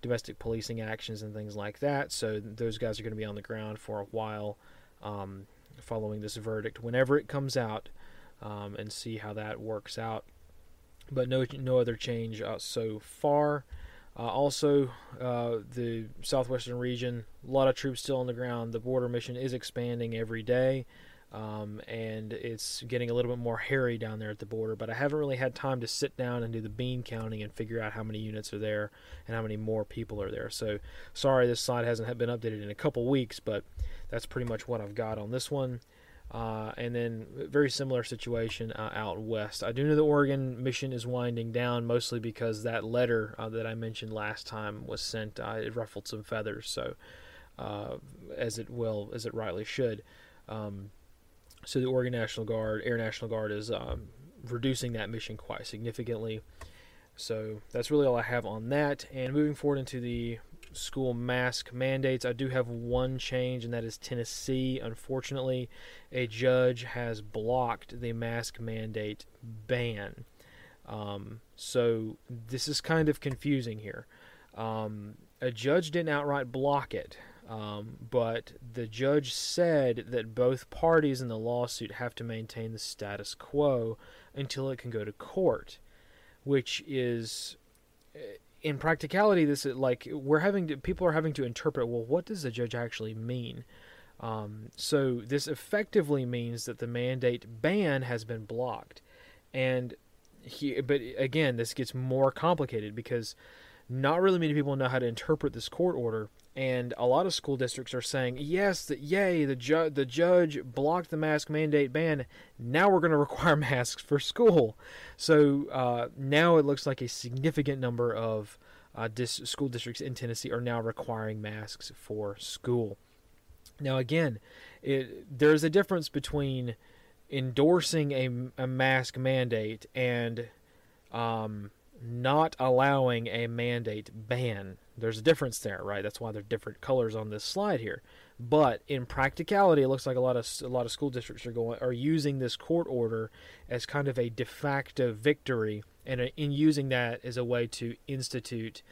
domestic policing actions and things like that. So those guys are going to be on the ground for a while um, following this verdict whenever it comes out um, and see how that works out. But no, no other change uh, so far. Uh, also, uh, the southwestern region, a lot of troops still on the ground. The border mission is expanding every day, um, and it's getting a little bit more hairy down there at the border. But I haven't really had time to sit down and do the bean counting and figure out how many units are there and how many more people are there. So, sorry, this slide hasn't been updated in a couple weeks, but that's pretty much what I've got on this one. Uh, and then very similar situation uh, out west. I do know the Oregon mission is winding down mostly because that letter uh, that I mentioned last time was sent. Uh, it ruffled some feathers, so uh, as it will, as it rightly should. Um, so the Oregon National Guard, Air National Guard, is um, reducing that mission quite significantly. So that's really all I have on that. And moving forward into the school mask mandates. I do have one change, and that is Tennessee. Unfortunately, a judge has blocked the mask mandate ban. Um, so this is kind of confusing here. Um, a judge didn't outright block it, um, but the judge said that both parties in the lawsuit have to maintain the status quo until it can go to court, which is in practicality, this is like we're having to, people are having to interpret. Well, what does the judge actually mean? Um, so this effectively means that the mandate ban has been blocked, and he. But again, this gets more complicated because not really many people know how to interpret this court order, and a lot of school districts are saying, "Yes, that yay, the judge the judge blocked the mask mandate ban. Now we're going to require masks for school." So uh, now it looks like a significant number of uh, dis- school districts in Tennessee are now requiring masks for school. Now, again, it, there's a difference between endorsing a, a mask mandate and um, not allowing a mandate ban. There's a difference there, right? That's why they're different colors on this slide here. But in practicality, it looks like a lot of a lot of school districts are going are using this court order as kind of a de facto victory, and in using that as a way to institute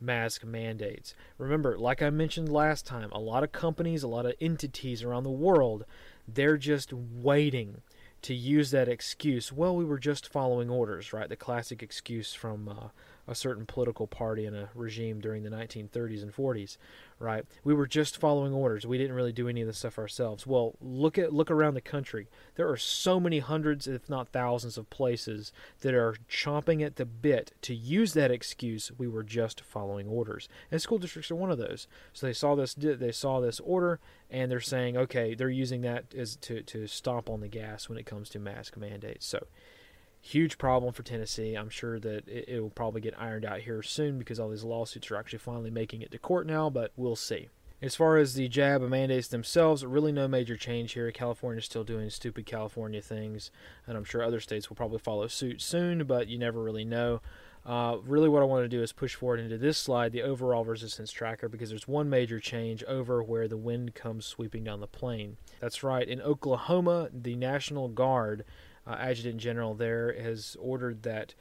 mask mandates. Remember, like I mentioned last time, a lot of companies, a lot of entities around the world, they're just waiting to use that excuse. Well, we were just following orders, right? The classic excuse from uh, a certain political party and a regime during the 1930s and 40s, right? We were just following orders. We didn't really do any of the stuff ourselves. Well, look at look around the country. There are so many hundreds, if not thousands, of places that are chomping at the bit to use that excuse. We were just following orders, and school districts are one of those. So they saw this they saw this order, and they're saying, okay, they're using that as to to stomp on the gas when it comes to mask mandates. So huge problem for Tennessee. I'm sure that it, it, will probably get ironed out here soon because all these lawsuits are actually finally making it to court now, but we'll see. As far as the jab mandates themselves, really no major change here. California is still doing stupid California things, and I'm sure other states will probably follow suit soon, but you never really know. Uh, really, what I want to do is push forward into this slide, the overall resistance tracker, because there's one major change over where the wind comes sweeping down the plain. That's right. In Oklahoma, the National Guard uh, Adjutant General there has ordered that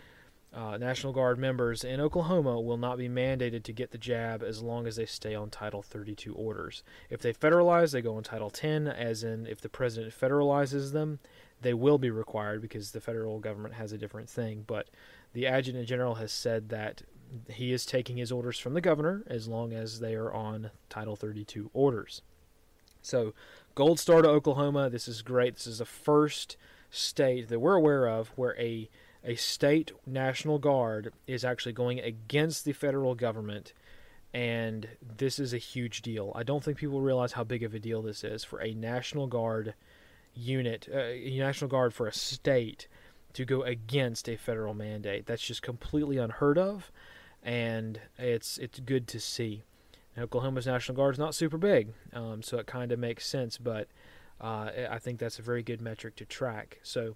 uh, National Guard members in Oklahoma will not be mandated to get the jab as long as they stay on Title 32 orders. If they federalize, they go on Title 10, as in if the president federalizes them, they will be required because the federal government has a different thing. But the Adjutant General has said that he is taking his orders from the governor as long as they are on Title 32 orders. So, gold star to Oklahoma. This is great. This is the first state that we're aware of where a a state national guard is actually going against the federal government and this is a huge deal. I don't think people realize how big of a deal this is for a national guard unit, uh, a national guard for a state to go against a federal mandate. That's just completely unheard of, and it's it's good to see. Oklahoma's National Guard is not super big, um, so it kind of makes sense, but uh, I think that's a very good metric to track. So,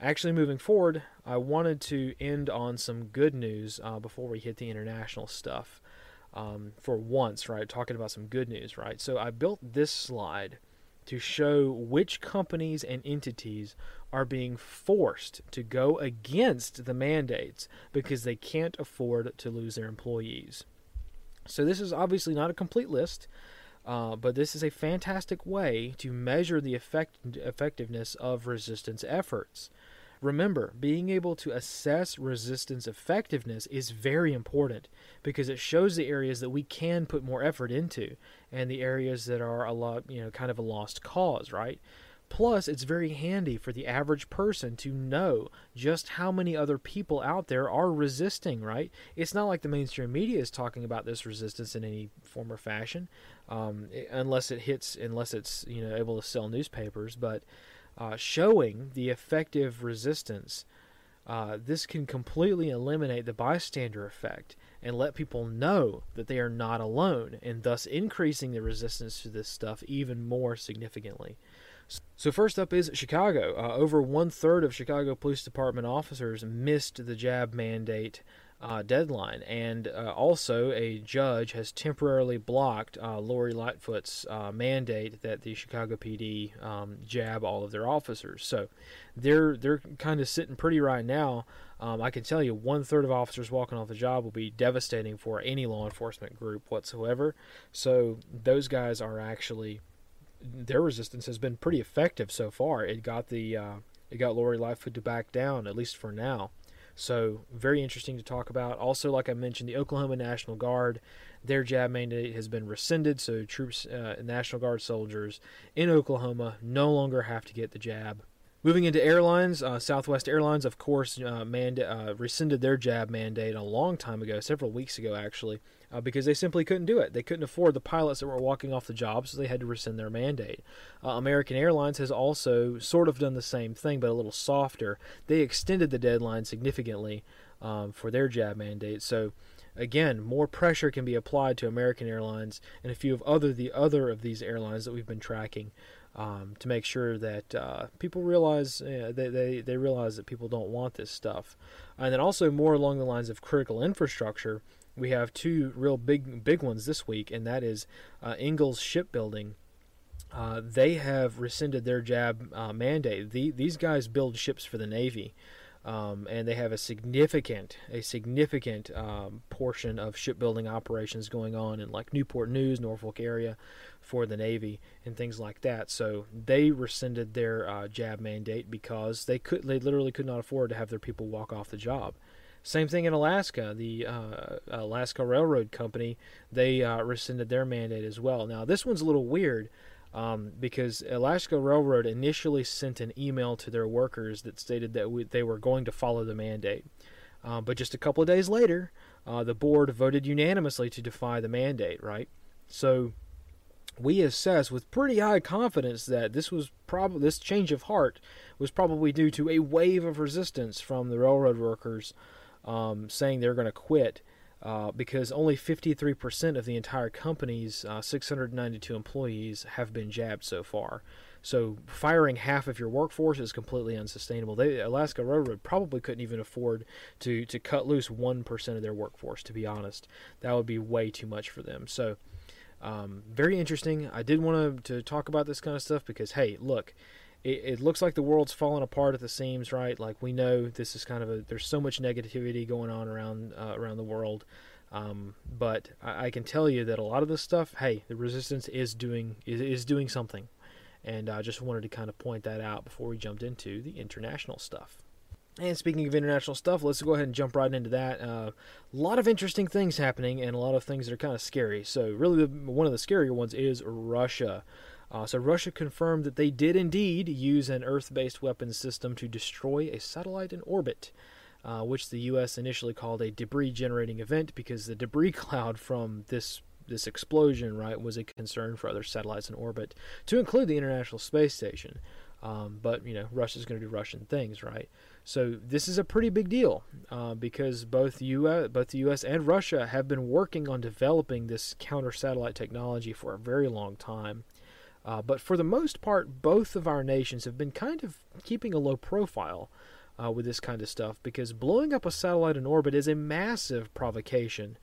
actually, moving forward, I wanted to end on some good news uh, before we hit the international stuff. Um, for once, right? Talking about some good news, right? So, I built this slide to show which companies and entities are being forced to go against the mandates because they can't afford to lose their employees. So, this is obviously not a complete list. Uh, but this is a fantastic way to measure the effect- effectiveness of resistance efforts. Remember, being able to assess resistance effectiveness is very important because it shows the areas that we can put more effort into and the areas that are a lot, you know, kind of a lost cause, right? Plus, it's very handy for the average person to know just how many other people out there are resisting, right? It's not like the mainstream media is talking about this resistance in any form or fashion, um, unless it hits, unless it's you know able to sell newspapers. But uh, showing the effective resistance, uh, this can completely eliminate the bystander effect and let people know that they are not alone, and thus increasing the resistance to this stuff even more significantly. So first up is Chicago. Uh, over one third of Chicago Police Department officers missed the jab mandate uh, deadline, and uh, also a judge has temporarily blocked uh, Lori Lightfoot's uh, mandate that the Chicago PD um, jab all of their officers. So they're they're kind of sitting pretty right now. Um, I can tell you, one third of officers walking off the job will be devastating for any law enforcement group whatsoever. So those guys are actually their resistance has been pretty effective so far. It got the uh, it got Lori Lightfoot to back down at least for now. So very interesting to talk about. Also, like I mentioned, the Oklahoma National Guard, their jab mandate has been rescinded. So troops, uh, National Guard soldiers in Oklahoma no longer have to get the jab. Moving into airlines, uh, Southwest Airlines, of course, uh, uh, rescinded their jab mandate a long time ago, several weeks ago actually uh, because they simply couldn't do it. They couldn't afford the pilots that were walking off the job, so they had to rescind their mandate. Uh, American Airlines has also sort of done the same thing, but a little softer. They extended the deadline significantly um, for their jab mandate. So again, more pressure can be applied to American Airlines and a few of other the other of these airlines that we've been tracking. Um, to make sure that uh, people realize uh, they, they, they realize that people don't want this stuff, and then also more along the lines of critical infrastructure we have two real big big ones this week, and that is uh, Ingalls Shipbuilding. Uh, they have rescinded their jab uh, mandate. The, these guys build ships for the Navy, um, and they have a significant a significant um, portion of shipbuilding operations going on in like Newport News, Norfolk area, for the Navy and things like that. So they rescinded their uh, jab mandate because they could they literally could not afford to have their people walk off the job. Same thing in Alaska. The uh, Alaska Railroad Company they uh, rescinded their mandate as well. Now this one's a little weird um, because Alaska Railroad initially sent an email to their workers that stated that we, they were going to follow the mandate. Uh, but just a couple of days later, uh, the board voted unanimously to defy the mandate. Right, so we assess with pretty high confidence that this was probably this change of heart was probably due to a wave of resistance from the railroad workers um, saying they're going to quit uh, because only 53% of the entire company's uh, 692 employees have been jabbed so far. So firing half of your workforce is completely unsustainable. They, Alaska Railroad probably couldn't even afford to to cut loose one percent of their workforce. To be honest, that would be way too much for them. So um, very interesting. I did want to, to talk about this kind of stuff because hey, look, it, it, looks like the world's falling apart at the seams, right? Like we know this is kind of a there's so much negativity going on around uh, around the world. Um, but I, I, can tell you that a lot of this stuff, hey, the resistance is doing is, is doing something, and I just wanted to kind of point that out before we jumped into the international stuff. And speaking of international stuff, let's go ahead and jump right into that. Uh, a lot of interesting things happening, and a lot of things that are kind of scary. So, really, the, one of the scarier ones is Russia. Uh, so Russia confirmed that they did indeed use an Earth-based weapons system to destroy a satellite in orbit, uh, which the U.S. initially called a debris-generating event because the debris cloud from this this explosion, right, was a concern for other satellites in orbit, to include the International Space Station. Um, but you know, Russia's going to do Russian things, right? So this is a pretty big deal uh, because both U.S. both the U.S. and Russia have been working on developing this counter satellite technology for a very long time. Uh, but for the most part, both of our nations have been kind of keeping a low profile uh, with this kind of stuff because blowing up a satellite in orbit is a massive provocation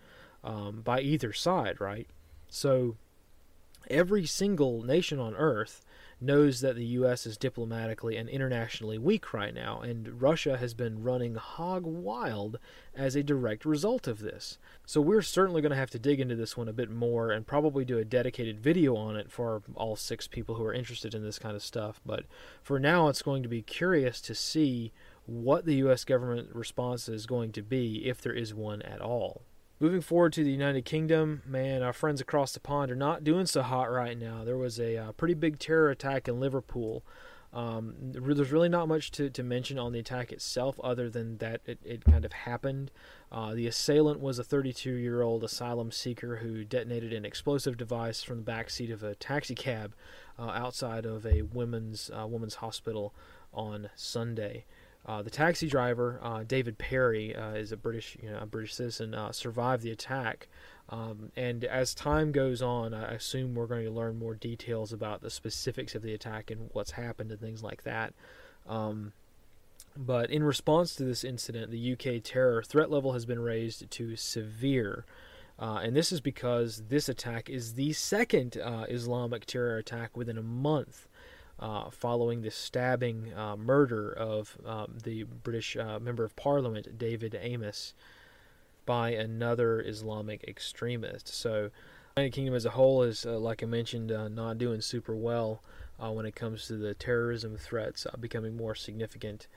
um, by either side, right? So every single nation on Earth knows that the U.S. is diplomatically and internationally weak right now, and Russia has been running hog wild as a direct result of this. So we're certainly going to have to dig into this one a bit more and probably do a dedicated video on it for all six people who are interested in this kind of stuff. But for now, it's going to be curious to see what the U.S. government response is going to be, if there is one at all. Moving forward to the United Kingdom, man, our friends across the pond are not doing so hot right now. There was a uh, pretty big terror attack in Liverpool. Um, there's really not much to, to mention on the attack itself other than that it, it kind of happened. Uh, the assailant was a 32 year old asylum seeker who detonated an explosive device from the back seat of a taxi cab uh, outside of a women's, uh, women's hospital on Sunday. Uh, the taxi driver, uh, David Perry, uh, is a British, you know, a British citizen, uh, survived the attack. Um, and as time goes on, I assume we're going to learn more details about the specifics of the attack and what's happened and things like that. Um, but in response to this incident, the UK terror threat level has been raised to severe. Uh, and this is because this attack is the second uh, Islamic terror attack within a month uh, following the stabbing uh, murder of um, the British uh, Member of Parliament, David Amess, by another Islamic extremist. So, the United Kingdom as a whole is, uh, like I mentioned, not doing super well when it comes to the terrorism threats becoming more significant.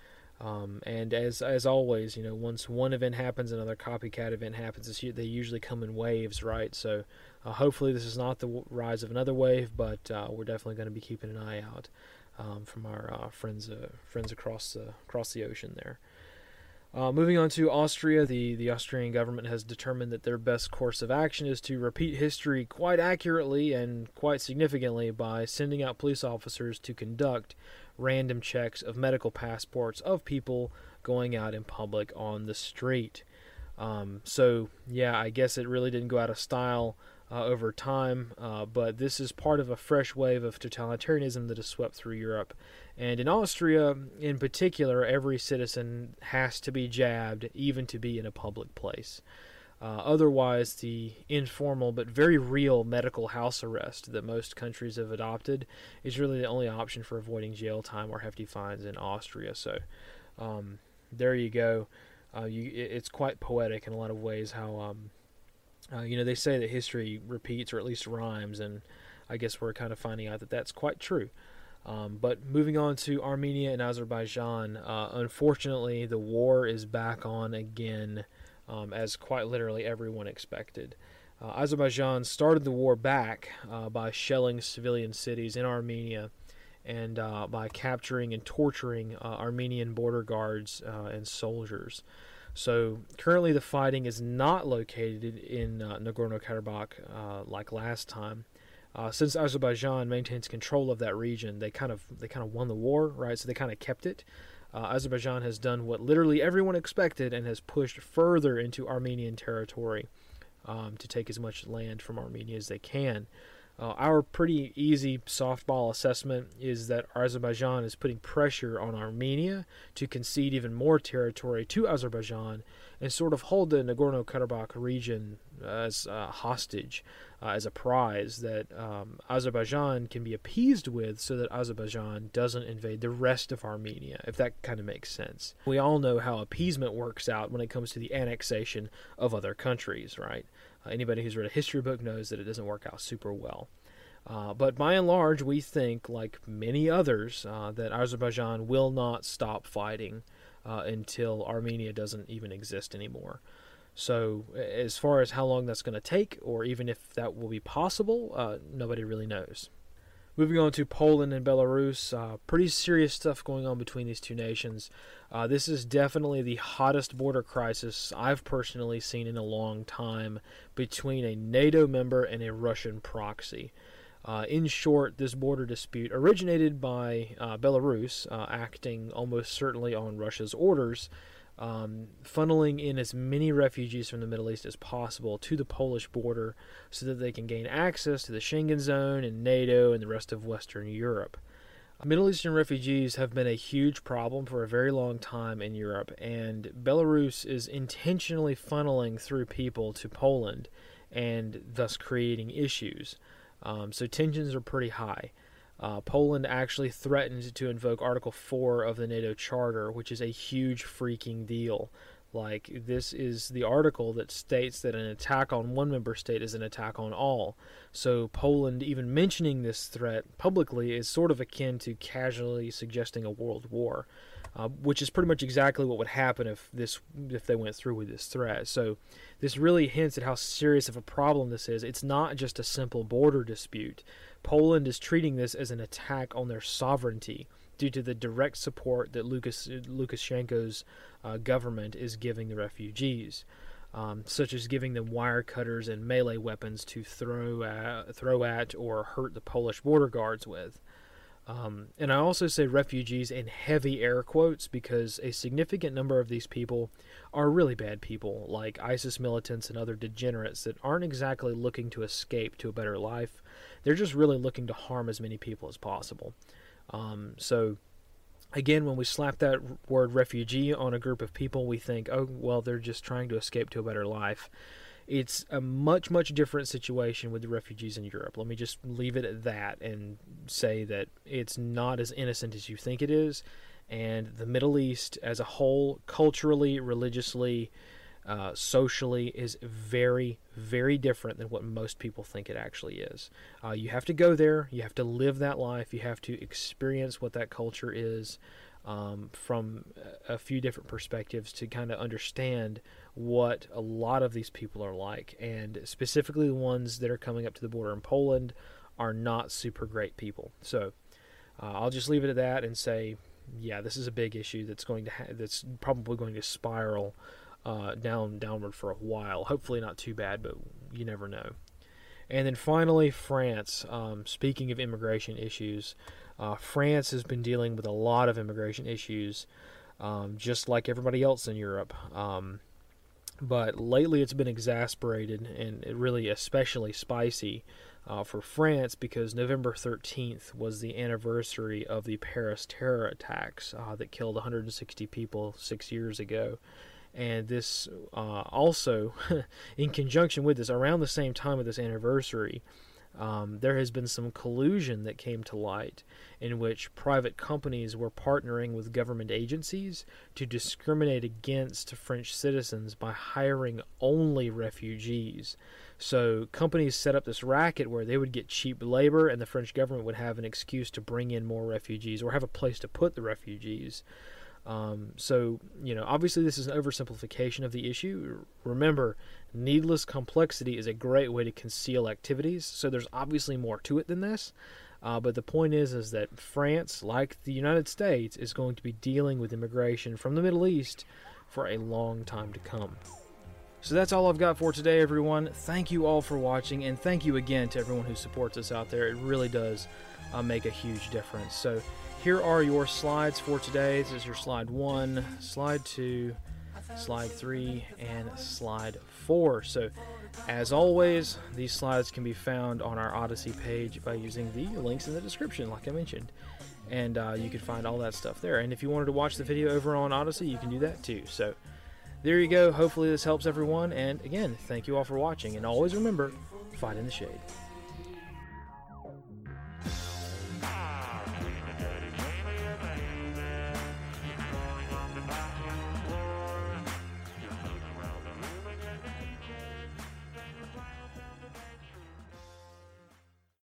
Um, and as as always, you know, once one event happens, another copycat event happens. they usually come in waves, right? So uh, hopefully, this is not the rise of another wave, but uh, we're definitely going to be keeping an eye out um, from our uh, friends uh, friends across the across the ocean there. Uh, moving on to Austria, the, the Austrian government has determined that their best course of action is to repeat history quite accurately and quite significantly by sending out police officers to conduct random checks of medical passports of people going out in public on the street. Um, so, yeah, I guess it really didn't go out of style uh, over time, uh, but this is part of a fresh wave of totalitarianism that has swept through Europe. And in Austria, in particular, every citizen has to be jabbed, even to be in a public place. Uh, otherwise, the informal but very real medical house arrest that most countries have adopted is really the only option for avoiding jail time or hefty fines in Austria. So, um, there you go. Uh, you, it's quite poetic in a lot of ways how um, uh, you know, they say that history repeats or at least rhymes, and I guess we're kind of finding out that that's quite true. Um, but moving on to Armenia and Azerbaijan, uh, unfortunately, the war is back on again, um, as quite literally everyone expected. Uh, Azerbaijan started the war back uh, by shelling civilian cities in Armenia and uh, by capturing and torturing uh, Armenian border guards and soldiers. So currently, the fighting is not located in uh, Nagorno Karabakh like last time. since Azerbaijan maintains control of that region, they kind of they kind of won the war, right? So they kind of kept it. Azerbaijan has done what literally everyone expected and has pushed further into Armenian territory um, to take as much land from Armenia as they can. Uh, our pretty easy softball assessment is that Azerbaijan is putting pressure on Armenia to concede even more territory to Azerbaijan and sort of hold the Nagorno Karabakh region as a hostage, uh, as a prize that um, Azerbaijan can be appeased with so that Azerbaijan doesn't invade the rest of Armenia, if that kind of makes sense. We all know how appeasement works out when it comes to the annexation of other countries, right? Uh, anybody who's read a history book knows that it doesn't work out super well. Uh, but by and large, we think, like many others, uh, that Azerbaijan will not stop fighting uh, until Armenia doesn't even exist anymore. So, as far as how long that's going to take, or even if that will be possible, uh, nobody really knows. Moving on to Poland and Belarus, uh, pretty serious stuff going on between these two nations. Uh, this is definitely the hottest border crisis I've personally seen in a long time between a NATO member and a Russian proxy. Uh, in short, this border dispute originated by uh, Belarus uh, acting almost certainly on Russia's orders, um, funneling in as many refugees from the Middle East as possible to the Polish border so that they can gain access to the Schengen zone and NATO and the rest of Western Europe. Middle Eastern refugees have been a huge problem for a very long time in Europe, and Belarus is intentionally funneling through people to Poland and thus creating issues. Um, so tensions are pretty high. Uh, Poland actually threatened to invoke Article 4 of the NATO Charter, which is a huge freaking deal. Like, this is the article that states that an attack on one member state is an attack on all. So, Poland even mentioning this threat publicly is sort of akin to casually suggesting a world war uh, which is pretty much exactly what would happen if this if they went through with this threat. So this really hints at how serious of a problem this is. It's not just a simple border dispute. Poland is treating this as an attack on their sovereignty due to the direct support that Lucas Lukashenko's uh, government is giving the refugees. Um, such as giving them wire cutters and melee weapons to throw at, throw at or hurt the Polish border guards with. Um, and I also say refugees in heavy air quotes because a significant number of these people are really bad people, like ISIS militants and other degenerates that aren't exactly looking to escape to a better life. They're just really looking to harm as many people as possible. Um, so, again, when we slap that word refugee on a group of people, we think, oh, well, they're just trying to escape to a better life. It's a much, much different situation with the refugees in Europe. Let me just leave it at that and say that it's not as innocent as you think it is. And the Middle East as a whole, culturally, religiously, uh, socially, is very, very different than what most people think it actually is. Uh, you have to go there, you have to live that life, you have to experience what that culture is um, from a few different perspectives to kind of understand what a lot of these people are like. And specifically, the ones that are coming up to the border in Poland are not super great people. So uh, I'll just leave it at that and say, yeah, this is a big issue that's going to ha- that's probably going to spiral uh, down downward for a while. Hopefully, not too bad, but you never know. And then finally, France. Um, speaking of immigration issues, uh, France has been dealing with a lot of immigration issues, um, just like everybody else in Europe. Um, but lately it's been exasperated and really especially spicy uh, for France because November 13th was the anniversary of the Paris terror attacks uh, that killed 160 people six years ago. And this uh, also, in conjunction with this, around the same time of this anniversary, um, there has been some collusion that came to light in which private companies were partnering with government agencies to discriminate against French citizens by hiring only refugees. So companies set up this racket where they would get cheap labor, and the French government would have an excuse to bring in more refugees or have a place to put the refugees. Um, so, you know, obviously this is an oversimplification of the issue. Remember, needless complexity is a great way to conceal activities. So there's obviously more to it than this. Uh, but the point is, is that France, like the United States, is going to be dealing with immigration from the Middle East for a long time to come. So that's all I've got for today, everyone. Thank you all for watching, and thank you again to everyone who supports us out there. It really does uh, make a huge difference. So here are your slides for today. This is your slide one, slide two, slide three, and slide four. So as always, these slides can be found on our Odysee page by using the links in the description, like I mentioned. And uh, you can find all that stuff there. And if you wanted to watch the video over on Odysee, you can do that too. So there you go. Hopefully, this helps everyone. And again, thank you all for watching. And always remember fight in the shade.